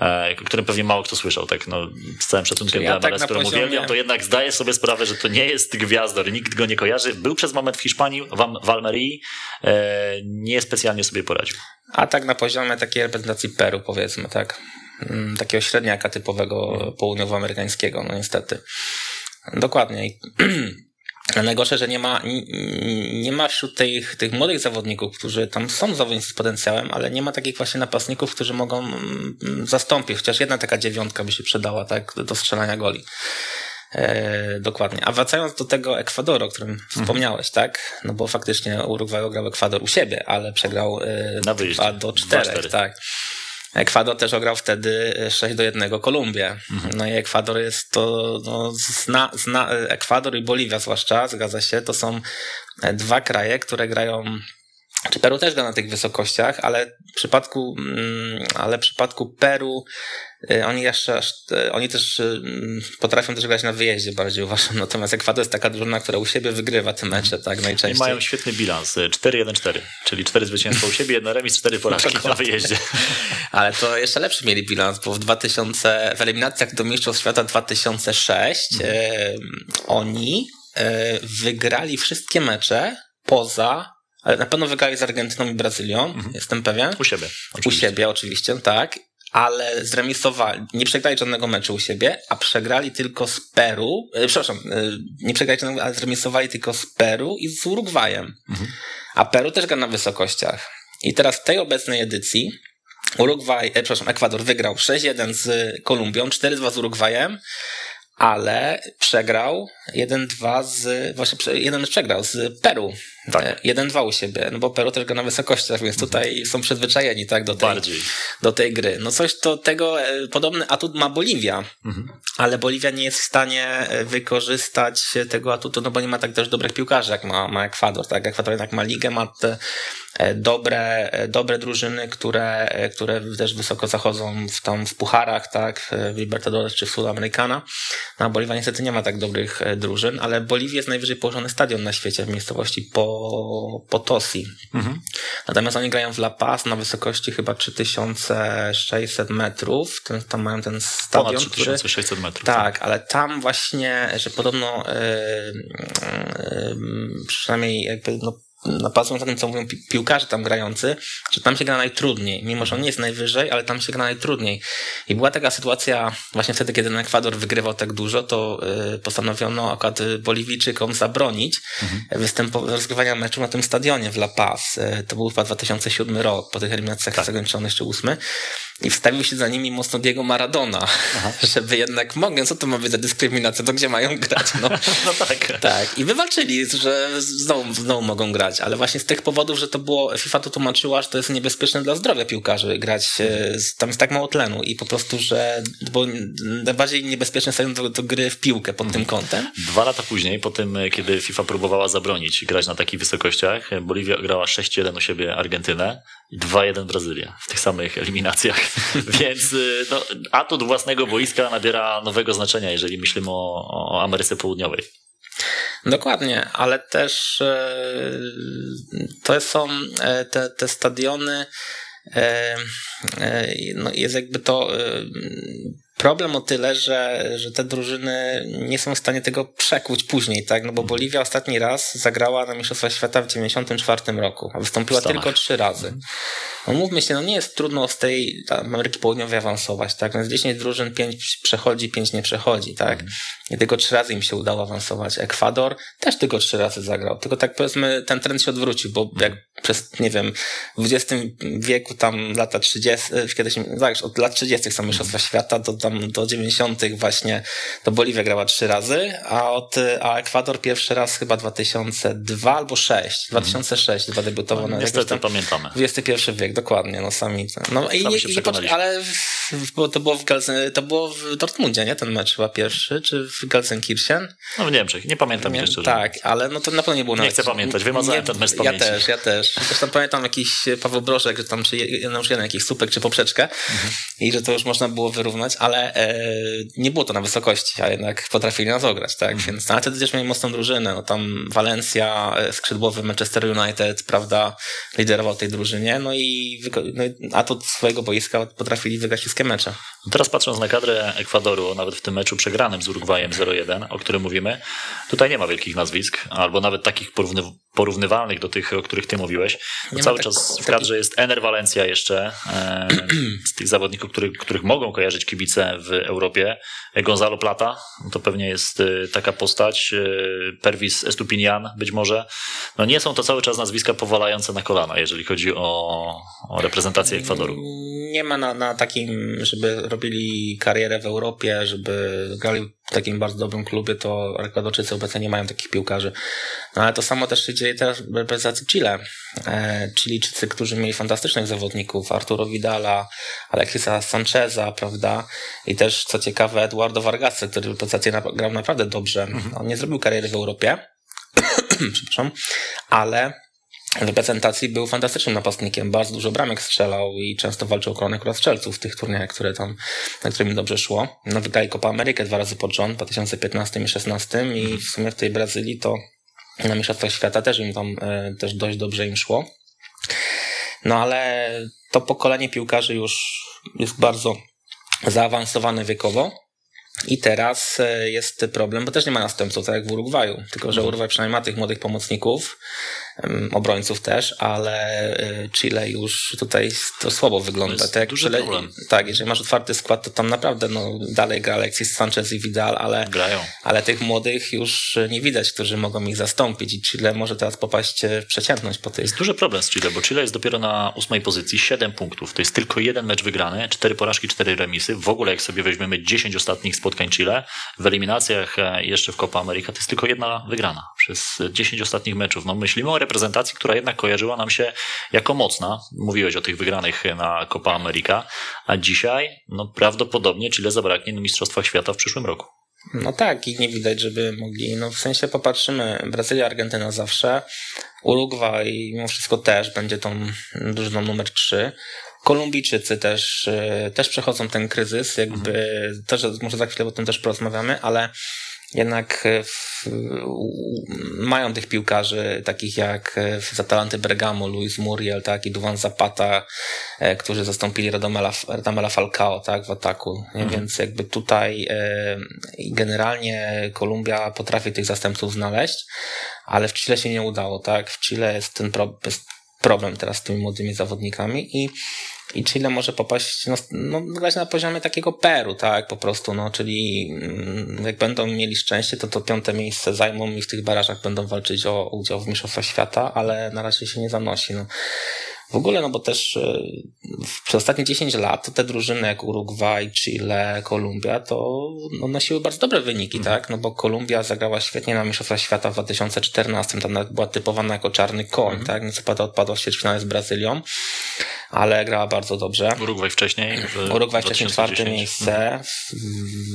e, o którym pewnie mało kto słyszał, tak no, z całym szacunkiem Czyli dla atak MLS, którą poziomie- uwielbiam, to jednak zdaję sobie sprawę, że to nie jest gwiazdor, nikt go nie kojarzy. Był przez moment w Hiszpanii, w, w Almerii, e, nie specjalnie sobie poradził. A tak na poziomie takiej reprezentacji Peru, powiedzmy, tak. Mm, Takiego średniaka typowego południowoamerykańskiego, no niestety. Dokładnie. Najgorsze, że nie ma, nie ma wśród tych, tych młodych zawodników, którzy tam są zawodnicy z potencjałem, ale nie ma takich właśnie napastników, którzy mogą mm, zastąpić. Chociaż jedna taka dziewiątka by się przydała, tak, do strzelania goli. E, dokładnie. A wracając do tego Ekwadoru, o którym wspomniałeś, tak? No bo faktycznie Urugwaj grał Ekwador u siebie, ale przegrał e, Na wyjeździe. 2 do 4, 2-4. tak. Ekwador też ograł wtedy 6 do 1 Kolumbię. No i Ekwador jest to, no, zna, zna, Ekwador i Boliwia zwłaszcza, zgadza się, to są dwa kraje, które grają czy Peru też gra na tych wysokościach, ale w przypadku, mm, ale w przypadku Peru y, oni jeszcze, y, oni też y, potrafią też grać na wyjeździe bardziej uważam. Natomiast Ekwador jest taka drużyna, która u siebie wygrywa te mecze, tak I najczęściej. mają świetny bilans, e, 4-1-4, czyli 4 zwycięstwa u siebie, jedna remis, 4 porażki na wyjeździe. Ale to jeszcze lepszy mieli bilans, bo w 2000, w eliminacjach do Mistrzostw Świata 2006 e, oni wygrali wszystkie mecze poza, ale na pewno wygrali z Argentyną i Brazylią, jestem pewien. U siebie. U oczywiście. siebie oczywiście, tak. Ale zremisowali, nie przegrali żadnego meczu u siebie, a przegrali tylko z Peru, e, przepraszam, e, nie przegrali żadnego, ale zremisowali tylko z Peru i z Urugwajem. A Peru też gra na wysokościach. I teraz w tej obecnej edycji Urugwaj, e, przepraszam, Ekwador wygrał 6-1 z Kolumbią, 4-2 z Urugwajem, ale przegrał 1-2 z, właśnie jeden przegrał z Peru. Tak. E, 1-2 u siebie, no bo Peru też gra na wysokościach, więc tutaj są przyzwyczajeni, tak, do tej, Bardziej. do tej gry. No coś to tego, e, podobny atut ma Boliwia, ale Boliwia nie jest w stanie e, wykorzystać tego atutu, no bo nie ma tak też dobrych piłkarzy, jak ma, ma Ekwador, tak, Ekwador jednak ma ligę, ma te e, dobre, e, dobre drużyny, które, e, które też wysoko zachodzą w, tam w pucharach, tak, e, w Libertadores czy w Sudamericana. No, a Boliwia niestety nie ma tak dobrych e, drużyn, ale Boliwia jest najwyżej położony stadion na świecie w miejscowości po, Potosi. Natomiast oni grają w La Paz na wysokości chyba 3600 metrów. Ten, tam mają ten stadion, Ponad który... 3600 metrów. Tak, ale tam właśnie, że podobno e, e, przynajmniej jakby no, no, patrząc na tym, co mówią pi- piłkarze tam grający, że tam się gra najtrudniej. Mimo, że on nie jest najwyżej, ale tam się gra najtrudniej. I była taka sytuacja właśnie wtedy, kiedy ten Ekwador wygrywał tak dużo, to e, postanowiono akurat Boliwijczykom zabronić występu- rozgrywania meczu na tym stadionie w La Paz. To był chyba 2007 rok, po tych eliminacjach Tak. zakończonych jeszcze ósmy. I wstawił się za nimi mocno Diego Maradona, żeby jednak mogę, co to ma być za dyskryminacja, to gdzie mają grać, no. No tak. Tak, i wywalczyli, że znowu, znowu mogą grać, ale właśnie z tych powodów, że to było, FIFA to tłumaczyła, że to jest niebezpieczne dla zdrowia piłkarzy grać, e, tam jest tak mało tlenu i po prostu, że bo najbardziej niebezpieczne stadion do, do gry w piłkę pod tym kątem. Dwa lata później, po tym, kiedy FIFA próbowała zabronić grać na takich wysokościach, Boliwia grała 6-1 u siebie Argentynę 2-1 Brazylię w tych samych eliminacjach. Więc y, no, atut własnego boiska nabiera nowego znaczenia, jeżeli myślimy o, o Ameryce Południowej. Dokładnie, ale też e, to są e, te, te stadiony. e, No jest jakby to problem o tyle, że, że te drużyny nie są w stanie tego przekuć później, tak? No bo Boliwia ostatni raz zagrała na Mistrzostwach Świata w 94 roku, a wystąpiła tylko trzy razy. No mówmy się, no nie jest trudno z tej Ameryki Południowej awansować, tak? Z 10 drużyn 5 przechodzi, 5 nie przechodzi, tak? I tylko trzy razy im się udało awansować. Ekwador też tylko trzy razy zagrał. Tylko tak powiedzmy, ten trend się odwrócił, bo jak przez, nie wiem, w XX wieku, tam lata 30, kiedyś, tak, od lat 30 są Mistrzostwa Świata, do tam do 90 właśnie, to Boliwia grała trzy razy, a od, a Ekwador pierwszy raz chyba 2002 albo 6, 2006 chyba debiutował na jakoś Niestety tam pamiętamy. XXI wiek, dokładnie, no sami. No i Sami nie, się nie, pocz- przekonaliśmy. ale w, to było w Gelsen, to było w Dortmundzie, nie? Ten mecz chyba pierwszy, czy w Gelsenkirchen? No w Niemczech, nie pamiętam Nie, nie, szczerze. tak, ale no to na pewno nie było Nie chcę pamiętać, wymazałem ten mecz z pamięci. Ja też, ja też. Zresztą pamiętam jakiś Paweł Brożek, że tam czy jeden jakiś słupek czy poprzeczkę Mhm. i że to już można było wyrównać, ale e, nie było to na wysokości, a jednak potrafili nas ograć, tak? Mhm. Więc no, ale wtedy też mieli mocną drużynę. No, tam Walencja, e, skrzydłowy Manchester United, prawda, liderował tej drużynie, no i, no, a to swojego boiska potrafili wygrać wszystkie mecze. Teraz patrząc na kadrę Ekwadoru, nawet w tym meczu przegranym z Urugwajem 0-1, o którym mówimy, tutaj nie ma wielkich nazwisk, albo nawet takich porówny, porównywalnych do tych, o których ty mówiłeś. Ma Cały tak- czas w taki- kadrze jest Ener Valencia jeszcze, e, z tych zawodników, których, których mogą kojarzyć kibice w Europie. Gonzalo Plata, to pewnie jest e, taka postać, e, Pervis Estupinian być może. No nie są to cały czas nazwiska powalające na kolana, jeżeli chodzi o, o reprezentację Ekwadoru. Nie ma na, na takim, żeby robili karierę w Europie, żeby grali w takim bardzo dobrym klubie, to Ekwadorczycy obecnie nie mają takich piłkarzy. No ale to samo też się dzieje teraz w reprezentacji Chile. E, Chilijczycy, którzy mieli fantastycznych zawodników, Arturo Vidala, Alexisa Sancheza, prawda? I też, co ciekawe, Eduardo Vargas, który w reprezentacji grał naprawdę dobrze. On nie zrobił kariery w Europie, przepraszam, ale reprezentacji był fantastycznym napastnikiem, bardzo dużo bramek strzelał i często walczył o akurat strzelców w tych turniejach, które tam, na którym im dobrze szło. No, wygrali Copa Amerykę dwa razy pod rząd, w 2015 i 2016 i w sumie w tej Brazylii to na Mistrzostwach Świata też im tam e, też dość dobrze im szło. No ale to pokolenie piłkarzy już jest bardzo zaawansowane wiekowo. I teraz e, jest problem, bo też nie ma następców, tak jak w Urugwaju. Tylko, że Urugwaj przynajmniej ma tych młodych pomocników, obrońców też, ale e, Chile już tutaj to słabo wygląda. To jest tak, duży Chile, problem. tak, jeżeli masz otwarty skład, to tam naprawdę no, dalej gra Alexis Sanchez i Vidal, ale, Grają. ale tych młodych już nie widać, którzy mogą ich zastąpić i Chile może teraz popaść e, w przeciętność po tej Jest duży problem z Chile, bo Chile jest dopiero na ósmej pozycji, 7 punktów. To jest tylko jeden mecz wygrany, cztery porażki, cztery remisy. W ogóle jak sobie weźmiemy 10 ostatnich spotkań Chile, w eliminacjach e, jeszcze w Copa America, to jest tylko jedna wygrana przez 10 ostatnich meczów. No myślimy o reprezentacji, która jednak kojarzyła nam się jako mocna. Mówiłeś o tych wygranych na Copa America, a dzisiaj no prawdopodobnie Chile zabraknie na Mistrzostwach Świata w przyszłym roku. No tak, i nie widać, żeby mogli. No w sensie popatrzymy, Brazylia, Argentyna zawsze, Urugwaj mimo wszystko też będzie tą drużyną numer 3. Kolumbijczycy też, e, też przechodzą ten kryzys, jakby też może za chwilę o tym też porozmawiamy, ale jednak e, w, mają tych piłkarzy takich jak e, z Atalanty Bergamo, Luis Muriel, tak, i Duvan Zapata, e, którzy zastąpili Radomela, Radomela Falcao, tak, w ataku. Nie? Więc jakby tutaj generalnie Kolumbia potrafi tych zastępców znaleźć, ale w Chile się nie udało, tak. W Chile jest ten pro, jest problem teraz z tymi młodymi zawodnikami i i Chile może popaść, no, no grać na poziomie takiego Peru, tak, po prostu, no, czyli mm, jak będą mieli szczęście, to to piąte miejsce zajmą i w tych barażach będą walczyć o udział w Mistrzostwach Świata, ale na razie się nie zanosi, no. W ogóle, no bo też e, przez ostatnie 10 lat te drużyny jak Urugwaj, Chile, Kolumbia, to no, nosiły bardzo dobre wyniki, tak? No bo Kolumbia zagrała świetnie na Mistrzostwach Świata w 2014, tam była typowana jako czarny koń, tak? No co pada odpadła w ćwierćfinale z Brazylią, ale grała bardzo dobrze. Urugwaj wcześniej. Urugwaj wcześniej czwarte 2010. miejsce.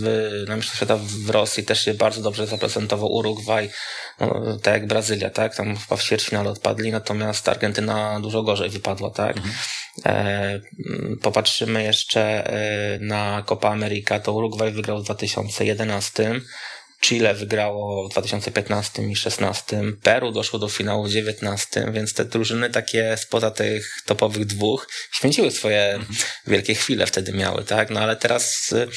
W, na Mistrzostwach Świata w Rosji też się bardzo dobrze zaprezentował Urugwaj, no, tak jak Brazylia, tak? Tam chyba w ćwierćfinale odpadli, natomiast Argentyna dużo gorzej wypadła, tak? E, mm, popatrzymy jeszcze e, na Copa America, to Urugwaj wygrał w 2011. Chile wygrało w 2015 i 2016, Peru doszło do finału w 2019, więc te drużyny takie spoza tych topowych dwóch święciły swoje wielkie chwile wtedy miały, tak? No ale teraz y,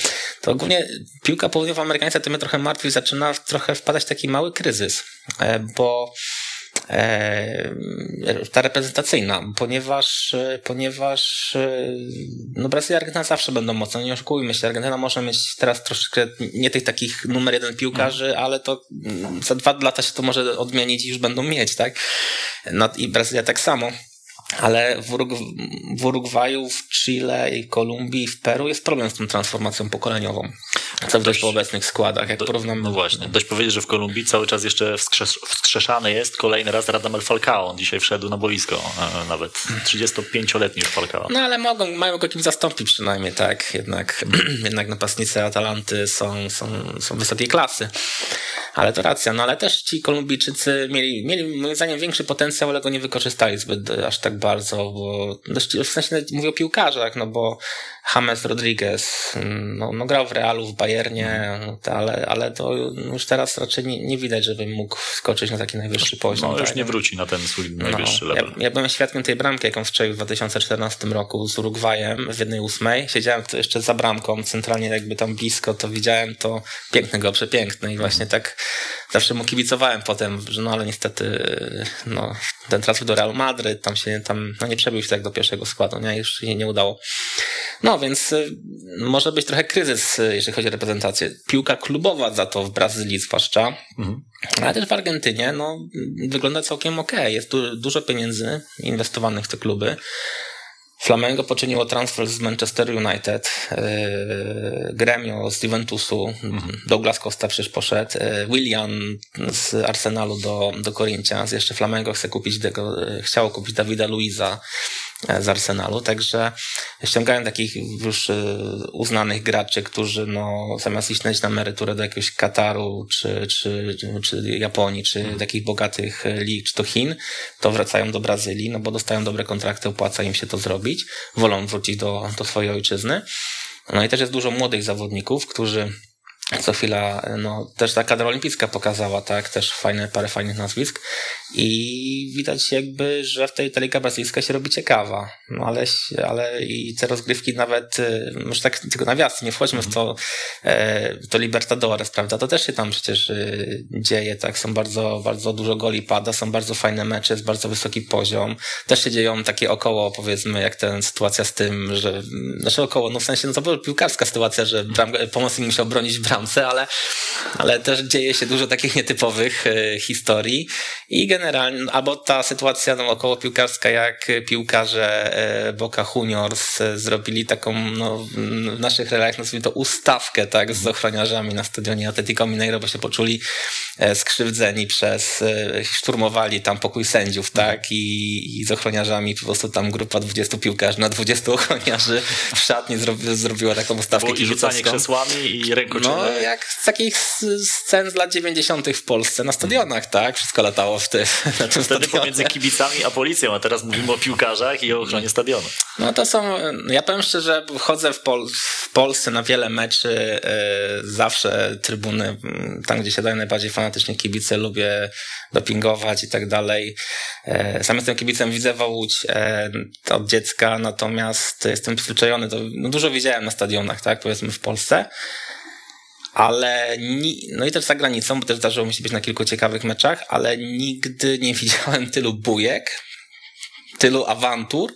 to ogólnie piłka południowoamerykańska to mnie trochę martwi, zaczyna trochę wpadać w taki mały kryzys, e, bo ta reprezentacyjna, ponieważ, e, ponieważ e, no Brazylia i Argentyna zawsze będą mocne, nie oszukujmy się, Argentyna może mieć teraz troszeczkę nie tych takich numer jeden piłkarzy, ale to mm, za dwa lata się to może odmienić i już będą mieć, tak? No, I Brazylia tak samo. Ale w, Urug- w Urugwaju, w Chile, i Kolumbii, w Peru jest problem z tą transformacją pokoleniową. Co widać po obecnych składach, jak Do- porównamy. No właśnie, dość powiedzieć, że w Kolumbii cały czas jeszcze wskrzesz, wskrzeszany jest kolejny raz Radamel Falcao. On dzisiaj wszedł na boisko, e, nawet 35-letni już Falcao. No ale mogą, mają go kim zastąpić przynajmniej, tak. Jednak, jednak napastnicy Atalanty są, są, są wysokiej klasy. Ale to racja. No ale też ci Kolumbijczycy mieli, mieli moim zdaniem większy potencjał, ale go nie wykorzystali zbyt aż tak bardzo, bo dość, w sensie mówię o piłkarzach, no bo James Rodriguez no, no grał w Realu, w Bayernie, ale, ale to już teraz raczej nie, nie widać, żeby mógł skoczyć na taki najwyższy poziom. No już tak. nie wróci na ten swój najwyższy No, level. ja, ja byłem świadkiem tej bramki, jaką strzelił w 2014 roku z Urugwajem w jednej ósmej. Siedziałem tu jeszcze za bramką, centralnie jakby tam blisko, to widziałem to piękne go, przepiękne i właśnie tak zawsze mu kibicowałem potem, że no ale niestety no, ten transfer do Real Madryt, tam się tam no, nie przebił się tak do pierwszego składu, nie, już się nie udało. No więc y, może być trochę kryzys, y, jeżeli chodzi o reprezentację. Piłka klubowa za to w Brazylii zwłaszcza, Mhm. ale też w Argentynie no, wygląda całkiem ok. Jest du- dużo pieniędzy inwestowanych w te kluby. Flamengo poczyniło transfer z Manchester United, yy, Gremio z Juventusu, Douglas Costa przecież poszedł, William z Arsenalu do, do Corinthians, jeszcze Flamengo chce kupić tego, chciało kupić Dawida Luiza z Arsenalu, także ściągają takich już e, uznanych graczy, którzy no, zamiast iść na emeryturę do jakiegoś Kataru, czy, czy, czy Japonii, czy takich bogatych e, lig, czy to Chin, to wracają do Brazylii, no bo dostają dobre kontrakty, opłaca im się to zrobić, wolą wrócić do, do swojej ojczyzny. No i też jest dużo młodych zawodników, którzy co chwila, no też ta kadra olimpijska pokazała, tak, też fajne, parę fajnych nazwisk i widać jakby, że w tej ta liga brazylijska się robi ciekawa, no ale, ale i te rozgrywki nawet, y, już tak tylko nawiasem, nie wchodźmy w to, e, w to Libertadores, prawda, to też się tam przecież y, dzieje, tak, są bardzo, bardzo dużo goli pada, są bardzo fajne mecze, jest bardzo wysoki poziom, też się dzieją takie około, powiedzmy, jak ta sytuacja z tym, że, znaczy około, no w sensie, no to była piłkarska sytuacja, że bram, pomocnik musiał bronić w bramce, ale, ale też dzieje się dużo takich nietypowych e, historii i generalnie, albo ta sytuacja no, około piłkarska, jak piłkarze e, Boca Juniors e, zrobili taką, no, w naszych relacjach nazwijmy to ustawkę, tak, z ochroniarzami na stadionie Atletico Mineiro, bo się poczuli skrzywdzeni przez, szturmowali tam pokój sędziów, tak, i, i z ochroniarzami po prostu tam grupa 20 piłkarzy na 20 ochroniarzy w szatni zrobi, zrobiła taką ustawkę Było i rzucanie krzesłami i rękoczyny. Jak z takich scen z lat 90. w Polsce na stadionach, tak? Wszystko latało w tym, na tym Wtedy pomiędzy kibicami a policją, a teraz mówimy o piłkarzach i o ochronie stadionu. No to są, ja powiem szczerze, chodzę w, Pol w Polsce na wiele meczy, e, zawsze trybuny, tam gdzie siadają najbardziej fanatycznie kibice, lubię dopingować i tak dalej. E, sam jestem kibicem Widzewa Łódź e, od dziecka, natomiast jestem przyzwyczajony, do, no dużo widziałem na stadionach, tak, powiedzmy w Polsce. Ale ni- no i też za granicą, bo też zdarzyło mi się być na kilku ciekawych meczach, ale nigdy nie widziałem tylu bujek, tylu awantur.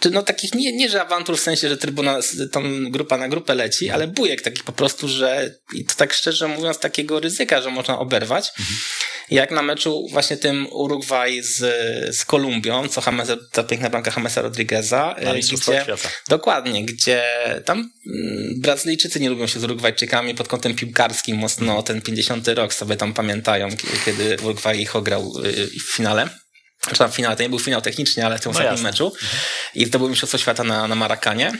Czy no takich, nie, nie że awantur w sensie, że trybuna, tam grupa na grupę leci, ale bujek takich po prostu, że i to tak szczerze mówiąc takiego ryzyka, że można oberwać. Jak na meczu właśnie tym Urugwaj z, z Kolumbią, co James, ta piękna bramka Jamesa Rodrigueza. Na e, Mistrzostwach Świata. Dokładnie, gdzie tam mm, Brazylijczycy nie lubią się z Urugwajczykami pod kątem piłkarskim mocno ten 50 rok sobie tam pamiętają, kiedy Urugwaj ich ograł y, w finale. Czy tam finał, to nie był finał technicznie, ale w tym No ostatnim jasne. meczu. I to był Mistrzostwo Świata na, na Marakanie.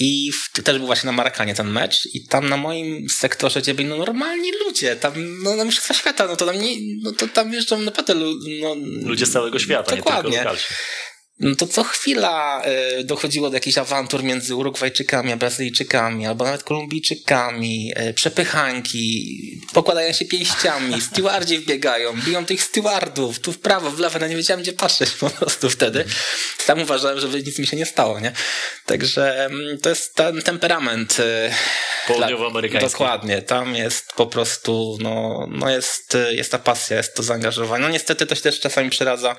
I w, też był właśnie na Marakanie ten mecz i tam na moim sektorze gdzie byli no normalni ludzie, tam no, na Mistrzostwa Świata, no to tam nie, no to tam jeżdżą naprawdę lu- no, Ludzie z całego świata, nie Dokładnie. tylko lokalsi. No to co chwila y, dochodziło do jakichś awantur między Urugwajczykami a Brazylijczykami, albo nawet Kolumbijczykami, y, przepychanki, pokładają się pięściami, stewardzi wbiegają, biją tych stewardów, tu w prawo, w lewo, no nie wiedziałem gdzie patrzeć po prostu wtedy. Tam uważałem, że nic mi się nie stało, nie? Także mm, to jest ten temperament. y, Południowoamerykański. Dokładnie, tam jest po prostu, no, no jest, jest ta pasja, jest to zaangażowanie. No niestety to się też czasami przeradza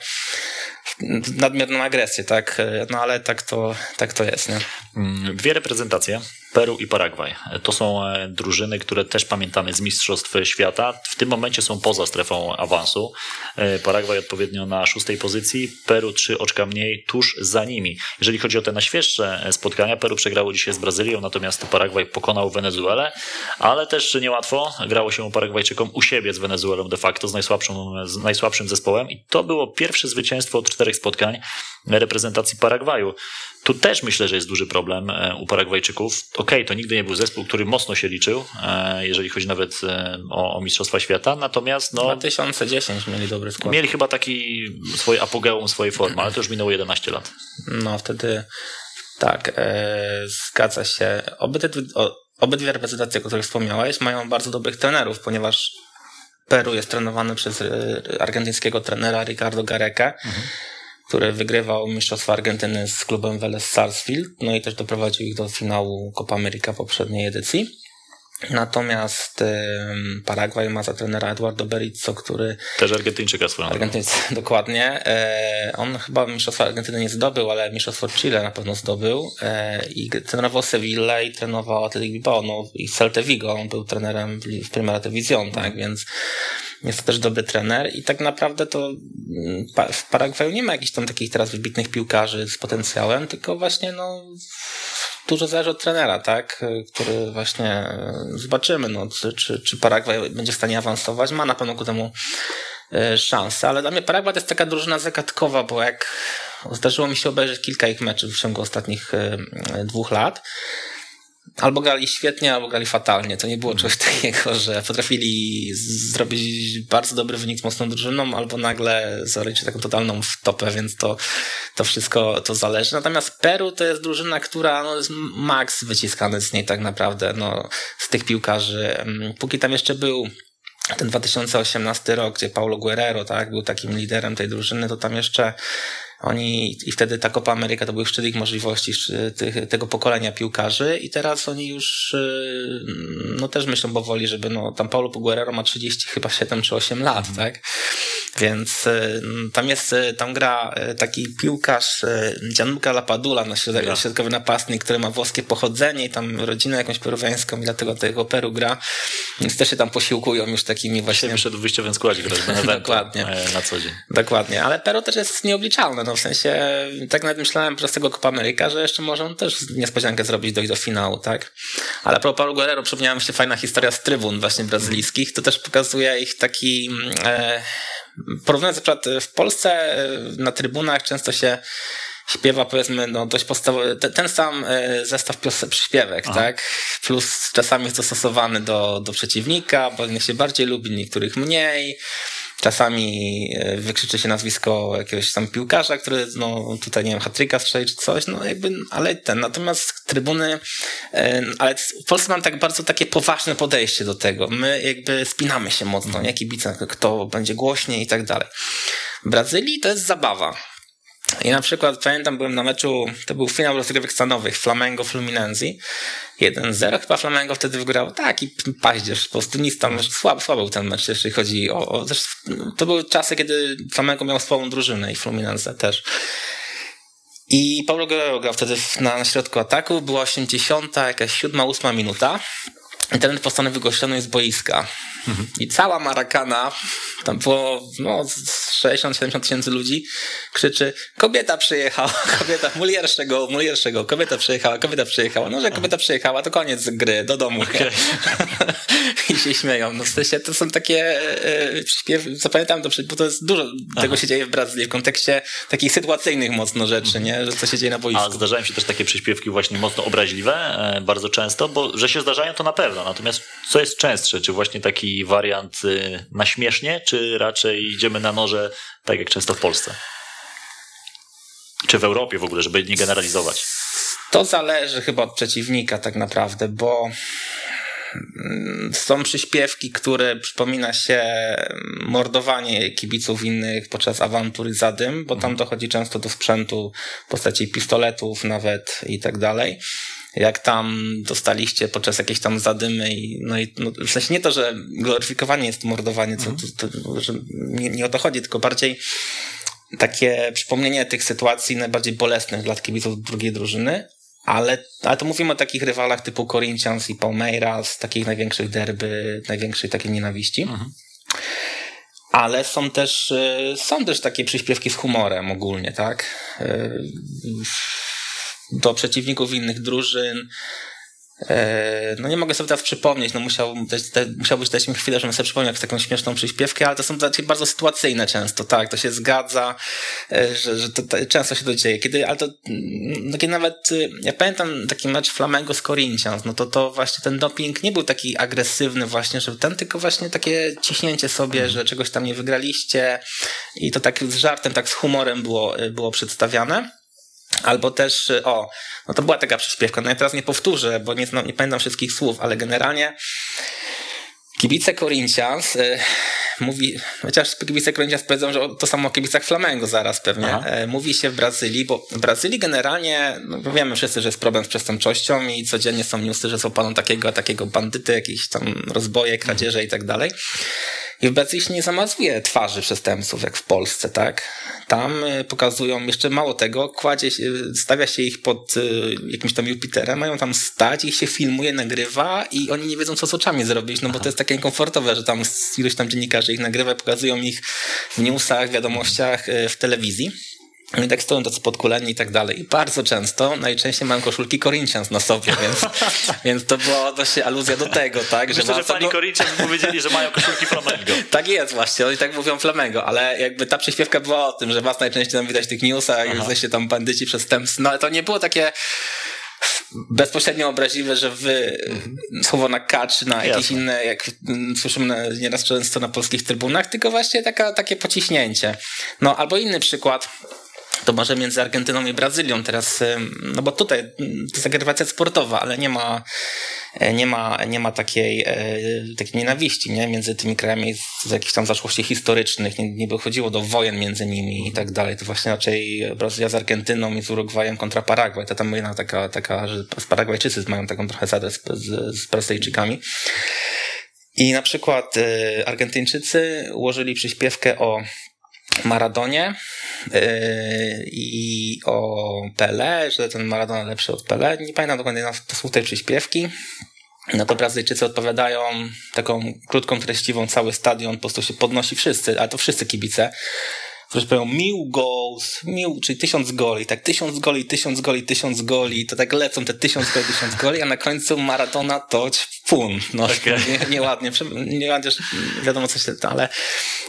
nadmierną agresję, tak? No ale tak to, tak to jest, nie? Mm, Dwie reprezentacje, Peru i Paragwaj. To są e, drużyny, które też pamiętamy z Mistrzostw Świata. W tym momencie są poza strefą awansu. E, Paragwaj odpowiednio na szóstej pozycji, Peru trzy oczka mniej, tuż za nimi. Jeżeli chodzi o te najświeższe e, spotkania, Peru przegrało dzisiaj z Brazylią, natomiast Paragwaj pokonał Wenezuelę, ale też niełatwo grało się Paragwajczykom u siebie z Wenezuelą de facto, z, z najsłabszym zespołem i to było pierwsze zwycięstwo od czterech spotkań reprezentacji Paragwaju. Tu też myślę, że jest duży problem e, u Paragwajczyków. Okej, to nigdy nie był zespół, który mocno się liczył, e, jeżeli chodzi nawet e, o, o Mistrzostwa Świata, natomiast no, 2010 mieli dobry skład. mieli chyba taki swój apogeum swojej formy, ale to już minęło 11 lat. No wtedy tak, e, zgadza się. Obydwie, obydwie reprezentacje, o których wspomniałeś, mają bardzo dobrych trenerów, ponieważ Peru jest trenowany przez argentyńskiego trenera Ricardo Gareca, który wygrywał Mistrzostwa Argentyny z klubem Vélez Sarsfield, no i też doprowadził ich do finału Copa America poprzedniej edycji. Natomiast em, Paragwaj ma za trenera Eduardo Berizzo, który Też Argentyńczyka swoją. Argentyńcy, dokładnie. E, on chyba Mistrzostwa Argentyny nie zdobył, ale Mistrzostwo Chile na pewno zdobył. E, I trenował Sevilla i trenował Athletic Bilbao no, i Celta Vigo. On był trenerem w, Primera Division, tak, więc jest to też dobry trener i tak naprawdę to mm, w Paragwaju nie ma jakichś tam takich teraz wybitnych piłkarzy z potencjałem, tylko właśnie no dużo zależy od trenera, tak, który właśnie e, zobaczymy, no, czy, czy, czy Paragwaj będzie w stanie awansować. Ma na pewno ku temu e, szansę, ale dla mnie Paragwaj to jest taka drużyna zagadkowa, bo jak zdarzyło mi się obejrzeć kilka ich meczów w ciągu ostatnich e, dwóch lat, albo grali świetnie, albo grali fatalnie. To nie było czegoś takiego, że potrafili zrobić bardzo dobry wynik z mocną drużyną, albo nagle zrobić taką totalną wtopę, więc to, to wszystko to zależy. Natomiast Peru to jest drużyna, która no, jest maks wyciskany z niej tak naprawdę, no, z tych piłkarzy. Mm, Póki tam jeszcze był ten 2018 rok, gdzie Paulo Guerrero, tak, był takim liderem tej drużyny, to tam jeszcze oni, i wtedy ta Copa Ameryka to był szczyt ich możliwości, tych, tego pokolenia piłkarzy i teraz oni już, yy, no też myślą powoli, żeby, no tam Paulo Guerrero ma 30 chyba 7 czy 8 lat, tak? Więc yy, tam jest, yy, tam gra yy, taki piłkarz Gianluca Lapadula, no środkowy napastnik, który ma włoskie pochodzenie i tam rodzinę jakąś peruwiańską i dlatego tego Peru gra, więc też się tam posiłkują już takimi właśnie wyszedł w wyjściowym składzie grać Dokładnie. e, na co dzień. Dokładnie, ale Peru też jest nieobliczalne, no w sensie, tak nawet myślałem przez tego Copa America, że jeszcze może on też niespodziankę zrobić, dojść do finału, tak? Ale a propos Paulo Guerrero, przypomniała mi się fajna historia z trybun właśnie brazylijskich, to też pokazuje ich taki, e, porównując na przykład w Polsce e, na trybunach często się śpiewa powiedzmy no dość podstawowy, te- ten sam e, zestaw pios- przyśpiewek, tak? Plus czasami jest dostosowany do, do przeciwnika, bo jednych się bardziej lubi, niektórych mniej. Czasami e, wykrzyczy się nazwisko jakiegoś tam piłkarza, który no tutaj nie wiem, hatryka strzeli czy coś, no jakby, ale ten, natomiast trybuny, e, ale w Polsce mam tak bardzo takie poważne podejście do tego. My jakby spinamy się mocno, nie kibice, kto będzie głośniej i tak dalej. W Brazylii to jest zabawa. I na przykład pamiętam, byłem na meczu, to był finał rozgrywek stanowych, Flamengo Fluminense. 1-0 chyba Flamengo wtedy wygrał. Taki paździerz, po prostu nic tam, słabo, słabo był ten mecz, jeśli chodzi o, o zresztą, to były czasy, kiedy Flamengo miał słabą drużynę i Fluminense też. I Paulo Guerrero grał wtedy na, na środku ataku, była 80, jakaś 7, 8 minuta. I ten postanowił go ściągnąć z boiska. I cała Marakana, tam było no, z 60-70 tysięcy ludzi, krzyczy kobieta przyjechała, kobieta, muliersze go, kobieta przyjechała, kobieta przyjechała. No, że kobieta przyjechała, to koniec gry, do domu. I się śmieją. No w sensie to są takie e, przyśpiewy, zapamiętam to, bo to jest dużo tego się dzieje w Brazylii w kontekście takich sytuacyjnych mocno rzeczy, nie? Że co się dzieje na boisku. A zdarzają się też takie przyśpiewki właśnie mocno obraźliwe, e, bardzo często, bo że się zdarzają to na pewno. Natomiast co jest częstsze? Czy właśnie taki wariant y, na śmiesznie, czy raczej idziemy na noże, tak jak często w Polsce? Czy w Europie w ogóle, żeby nie generalizować? To zależy chyba od przeciwnika tak naprawdę, bo mm, są przyśpiewki, które przypomina się mordowanie kibiców innych podczas awantury zadym, bo tam dochodzi często do sprzętu w postaci pistoletów nawet i tak dalej. Jak tam dostaliście podczas jakiejś tam zadymy i, no i no, w sensie nie to, że gloryfikowanie jest mordowanie, co, to, to, że nie, nie o to chodzi, tylko bardziej takie przypomnienie tych sytuacji najbardziej bolesnych dla kibiców drugiej drużyny, ale, ale to mówimy o takich rywalach typu Corinthians i Palmeiras, takich największych derby, największej takiej nienawiści. Mhm. Ale są też, y, są też takie przyśpiewki z humorem ogólnie, tak? Do przeciwników innych drużyn, E, no nie mogę sobie teraz przypomnieć, no musiał, musiałbyś dać mi chwilę, żebym sobie przypomniał jakąś taką śmieszną przyśpiewkę, ale to są takie bardzo sytuacyjne często, tak, to się zgadza, e, że, że to, to często się to dzieje. Kiedy, ale to mm, takie nawet, y, ja pamiętam taki mecz Flamengo z Corinthians, no to to właśnie ten doping nie był taki agresywny właśnie, że ten, tylko właśnie takie ciśnięcie sobie, że czegoś tam nie wygraliście i to tak z żartem, tak z humorem było, było przedstawiane. Albo też, y, o, no to była taka przyśpiewka, no ja teraz nie powtórzę, bo nie, no, nie pamiętam wszystkich słów, ale generalnie kibice Corinthians y, mówi, chociaż kibice Corinthians powiedzą, że to samo o kibicach Flamengo zaraz pewnie, y, mówi się w Brazylii, bo w Brazylii generalnie, no wiemy wszyscy, że jest problem z przestępczością i codziennie są newsy, że są paną takiego, takiego bandyty, jakieś tam rozboje, kradzieże i tak dalej. I w Brazylii się nie zamazuje twarzy przestępców, jak w Polsce, tak? Tam y, pokazują jeszcze mało tego, kładzie się, stawia się ich pod y, jakimś tam Jupiterem, mają tam stać, ich się filmuje, nagrywa i oni nie wiedzą, co z oczami zrobić, no bo to jest takie niekomfortowe, że tam iluś tam dziennikarzy ich nagrywa, pokazują ich w newsach, wiadomościach, y, w telewizji. I tak stoją tacy podkuleni i tak dalej. I bardzo często, najczęściej mają koszulki Corinthians na sobie, więc, więc to była właśnie aluzja do tego, tak? Myślę, że, że fani Corinthians powiedzieli, że mają koszulki Flamengo. tak jest właśnie, oni tak mówią Flamengo, ale jakby ta przyśpiewka była o tym, że was najczęściej tam widać w tych newsach, jak jesteście tam bandyci, przestępcy, no ale to nie było takie bezpośrednio obraźliwe, że wy słowo na kacz, na jakieś Jasne. inne, jak słyszymy nieraz często na polskich trybunach, tylko właśnie taka, takie pociśnięcie. No albo inny przykład, to może między Argentyną i Brazylią teraz, no bo tutaj to jest sportowa, ale nie ma, e, nie ma, nie ma takiej, takiej nienawiści nie? między tymi krajami z, jakichś tam zaszłości historycznych, nie, nie dochodziło do wojen między nimi i tak dalej. To właśnie raczej Brazylia z Argentyną i z Urugwajem kontra Paragwaj. To tam jedna taka, taka że Paragwajczycy mają taką trochę zadę z, z, z Brazylijczykami. I na przykład y, Argentyńczycy ułożyli przyśpiewkę o Maradonie yy, i o Pele, że ten Maradona lepszy od Pele. Nie pamiętam dokładnie słów tej przyśpiewki. No to Brazylijczycy odpowiadają taką krótką, treściwą, cały stadion po prostu się podnosi wszyscy, ale to wszyscy kibice którzy powiedzą mił goals, mił, czyli tysiąc goli, tak tysiąc goli, tysiąc goli, tysiąc goli, to tak lecą te tysiąc goli, tysiąc goli, a na końcu Maradona to pun. No, okay. nie, nieładnie, nieładnie, wiadomo co się, ale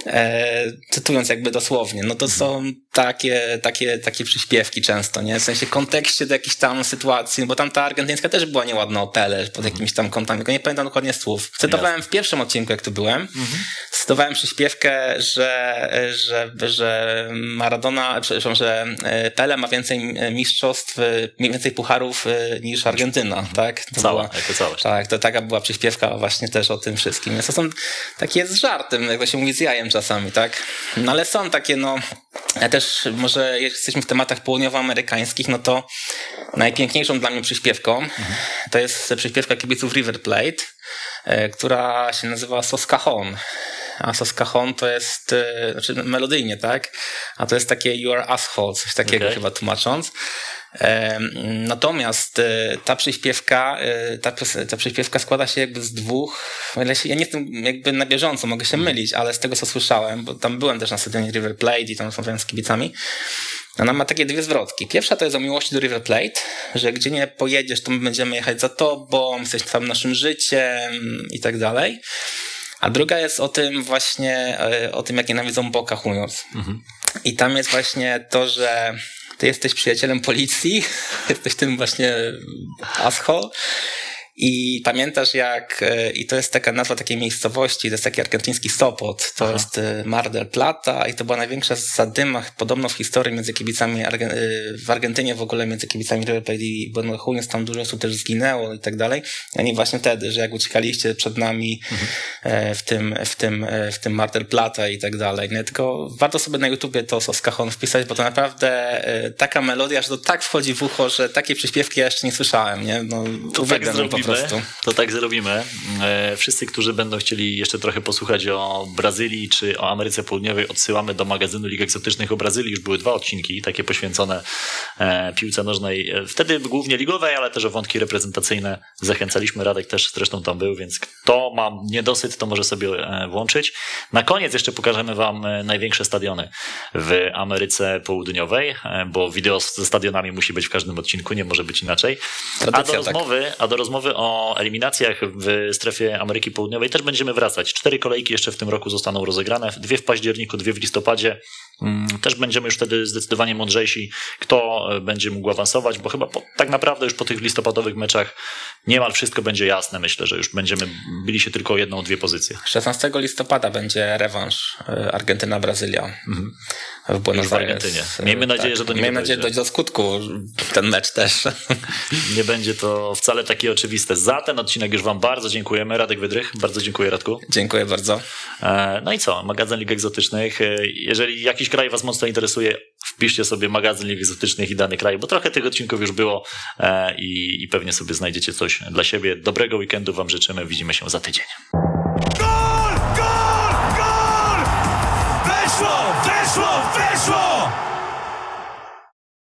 e, cytując jakby dosłownie, no to są takie, takie, takie przyśpiewki często, nie? W sensie kontekście do jakiejś tam sytuacji, bo tam ta argentyńska też była nieładna o Pele pod mhm. jakimiś tam kątami, tylko nie pamiętam dokładnie słów. Cytowałem w pierwszym odcinku, jak tu byłem, mhm. cytowałem przyśpiewkę, że, że, że Maradona, przepraszam, że e, Pele ma więcej mistrzostw, e, więcej pucharów e, niż Argentyna, tak? To Cała, była, jako całość. Tak, to taka była przyśpiewka właśnie też o tym wszystkim. Więc to są takie z żartem, jak to się mówi, z jajem czasami, tak? No ale są takie, no, ja też może jak jesteśmy w tematach południowoamerykańskich, no to najpiękniejszą dla mnie przyśpiewką mhm. to jest przyśpiewka kibiców River Plate, e, która się nazywa Soskahon. A Soskahon to jest, e, znaczy melodyjnie, tak? A to jest takie You are asshole, coś takiego okay. chyba tłumacząc. Natomiast e, ta przyśpiewka, e, ta, ta przyśpiewka składa się jakby z dwóch, ja nie jestem jakby na bieżąco, mogę się mylić, ale z tego co słyszałem, bo tam byłem też na stadionie River Plate i tam rozmawiałem z kibicami, ona ma takie dwie zwrotki. Pierwsza to jest o miłości do River Plate, że gdzie nie pojedziesz, to my będziemy jechać za tobą, jesteś całym naszym życiem i tak dalej. A druga jest o tym właśnie, e, o tym jak nienawidzą Boca Juniors. Mhm. I tam jest właśnie to, że ty jesteś przyjacielem policji, jesteś tym właśnie asshole I pamiętasz jak, e, i to jest taka nazwa takiej miejscowości, to jest taki argentyński Sopot, to Aha. jest e, Mar del Plata i to była największa zadyma podobno w historii między kibicami Argen e, w Argentynie w ogóle między kibicami River Plate i Buenos tam dużo osób też zginęło i tak dalej. A nie właśnie wtedy, że jak uciekaliście przed nami mhm. w tym, w tym, w tym Mar del Plata i tak dalej. Nie? Tylko warto sobie na YouTubie to z Cajon wpisać, bo to naprawdę taka melodia, że to tak wchodzi w ucho, że takiej przyśpiewki ja jeszcze nie słyszałem. Nie? No, to tak zrobimy, prostu. To tak zrobimy. E, wszyscy, którzy będą chcieli jeszcze trochę posłuchać o Brazylii czy o Ameryce Południowej, odsyłamy do magazynu Lig Egzotycznych o Brazylii. Już były dwa odcinki, takie poświęcone e, piłce nożnej. E, wtedy głównie ligowej, ale też o wątki reprezentacyjne zachęcaliśmy. Radek też zresztą tam był, więc kto ma niedosyt, to może sobie włączyć. Na koniec jeszcze pokażemy Wam największe stadiony w Ameryce Południowej, bo wideo ze stadionami musi być w każdym odcinku, nie może być inaczej. A do, tak. rozmowy, a do rozmowy o eliminacjach w strefie Ameryki Południowej też będziemy wracać. Cztery kolejki jeszcze w tym roku zostaną rozegrane, dwie w październiku, dwie w listopadzie. Mm, też będziemy już wtedy zdecydowanie mądrzejsi, kto e, będzie mógł awansować, bo chyba po, tak naprawdę już po tych listopadowych meczach niemal wszystko będzie jasne. Myślę, że już będziemy byli się tylko jedną, dwie pozycje. 16 listopada będzie rewanż e, Argentyna-Brazylia mhm. w Buenos Aires. Miejmy nadzieję, tak. że do niego Miejmy nadzieję, dojdzie do skutku ten mecz też. Nie będzie to wcale takie oczywiste. Za ten odcinek już Wam bardzo dziękujemy. Radek Wydrych, bardzo dziękuję Radku. Dziękuję bardzo. E, no i co? Magazyn Lig Egzotycznych. Jeżeli jakiś kraj was mocno interesuje, wpiszcie sobie magazyn liek egzotycznych i dany kraj, bo trochę tych odcinków już było e, i, i pewnie sobie znajdziecie coś dla siebie. Dobrego weekendu wam życzymy, widzimy się za tydzień. Gol! Gol! Gol! Weszło! Weszło! Weszło!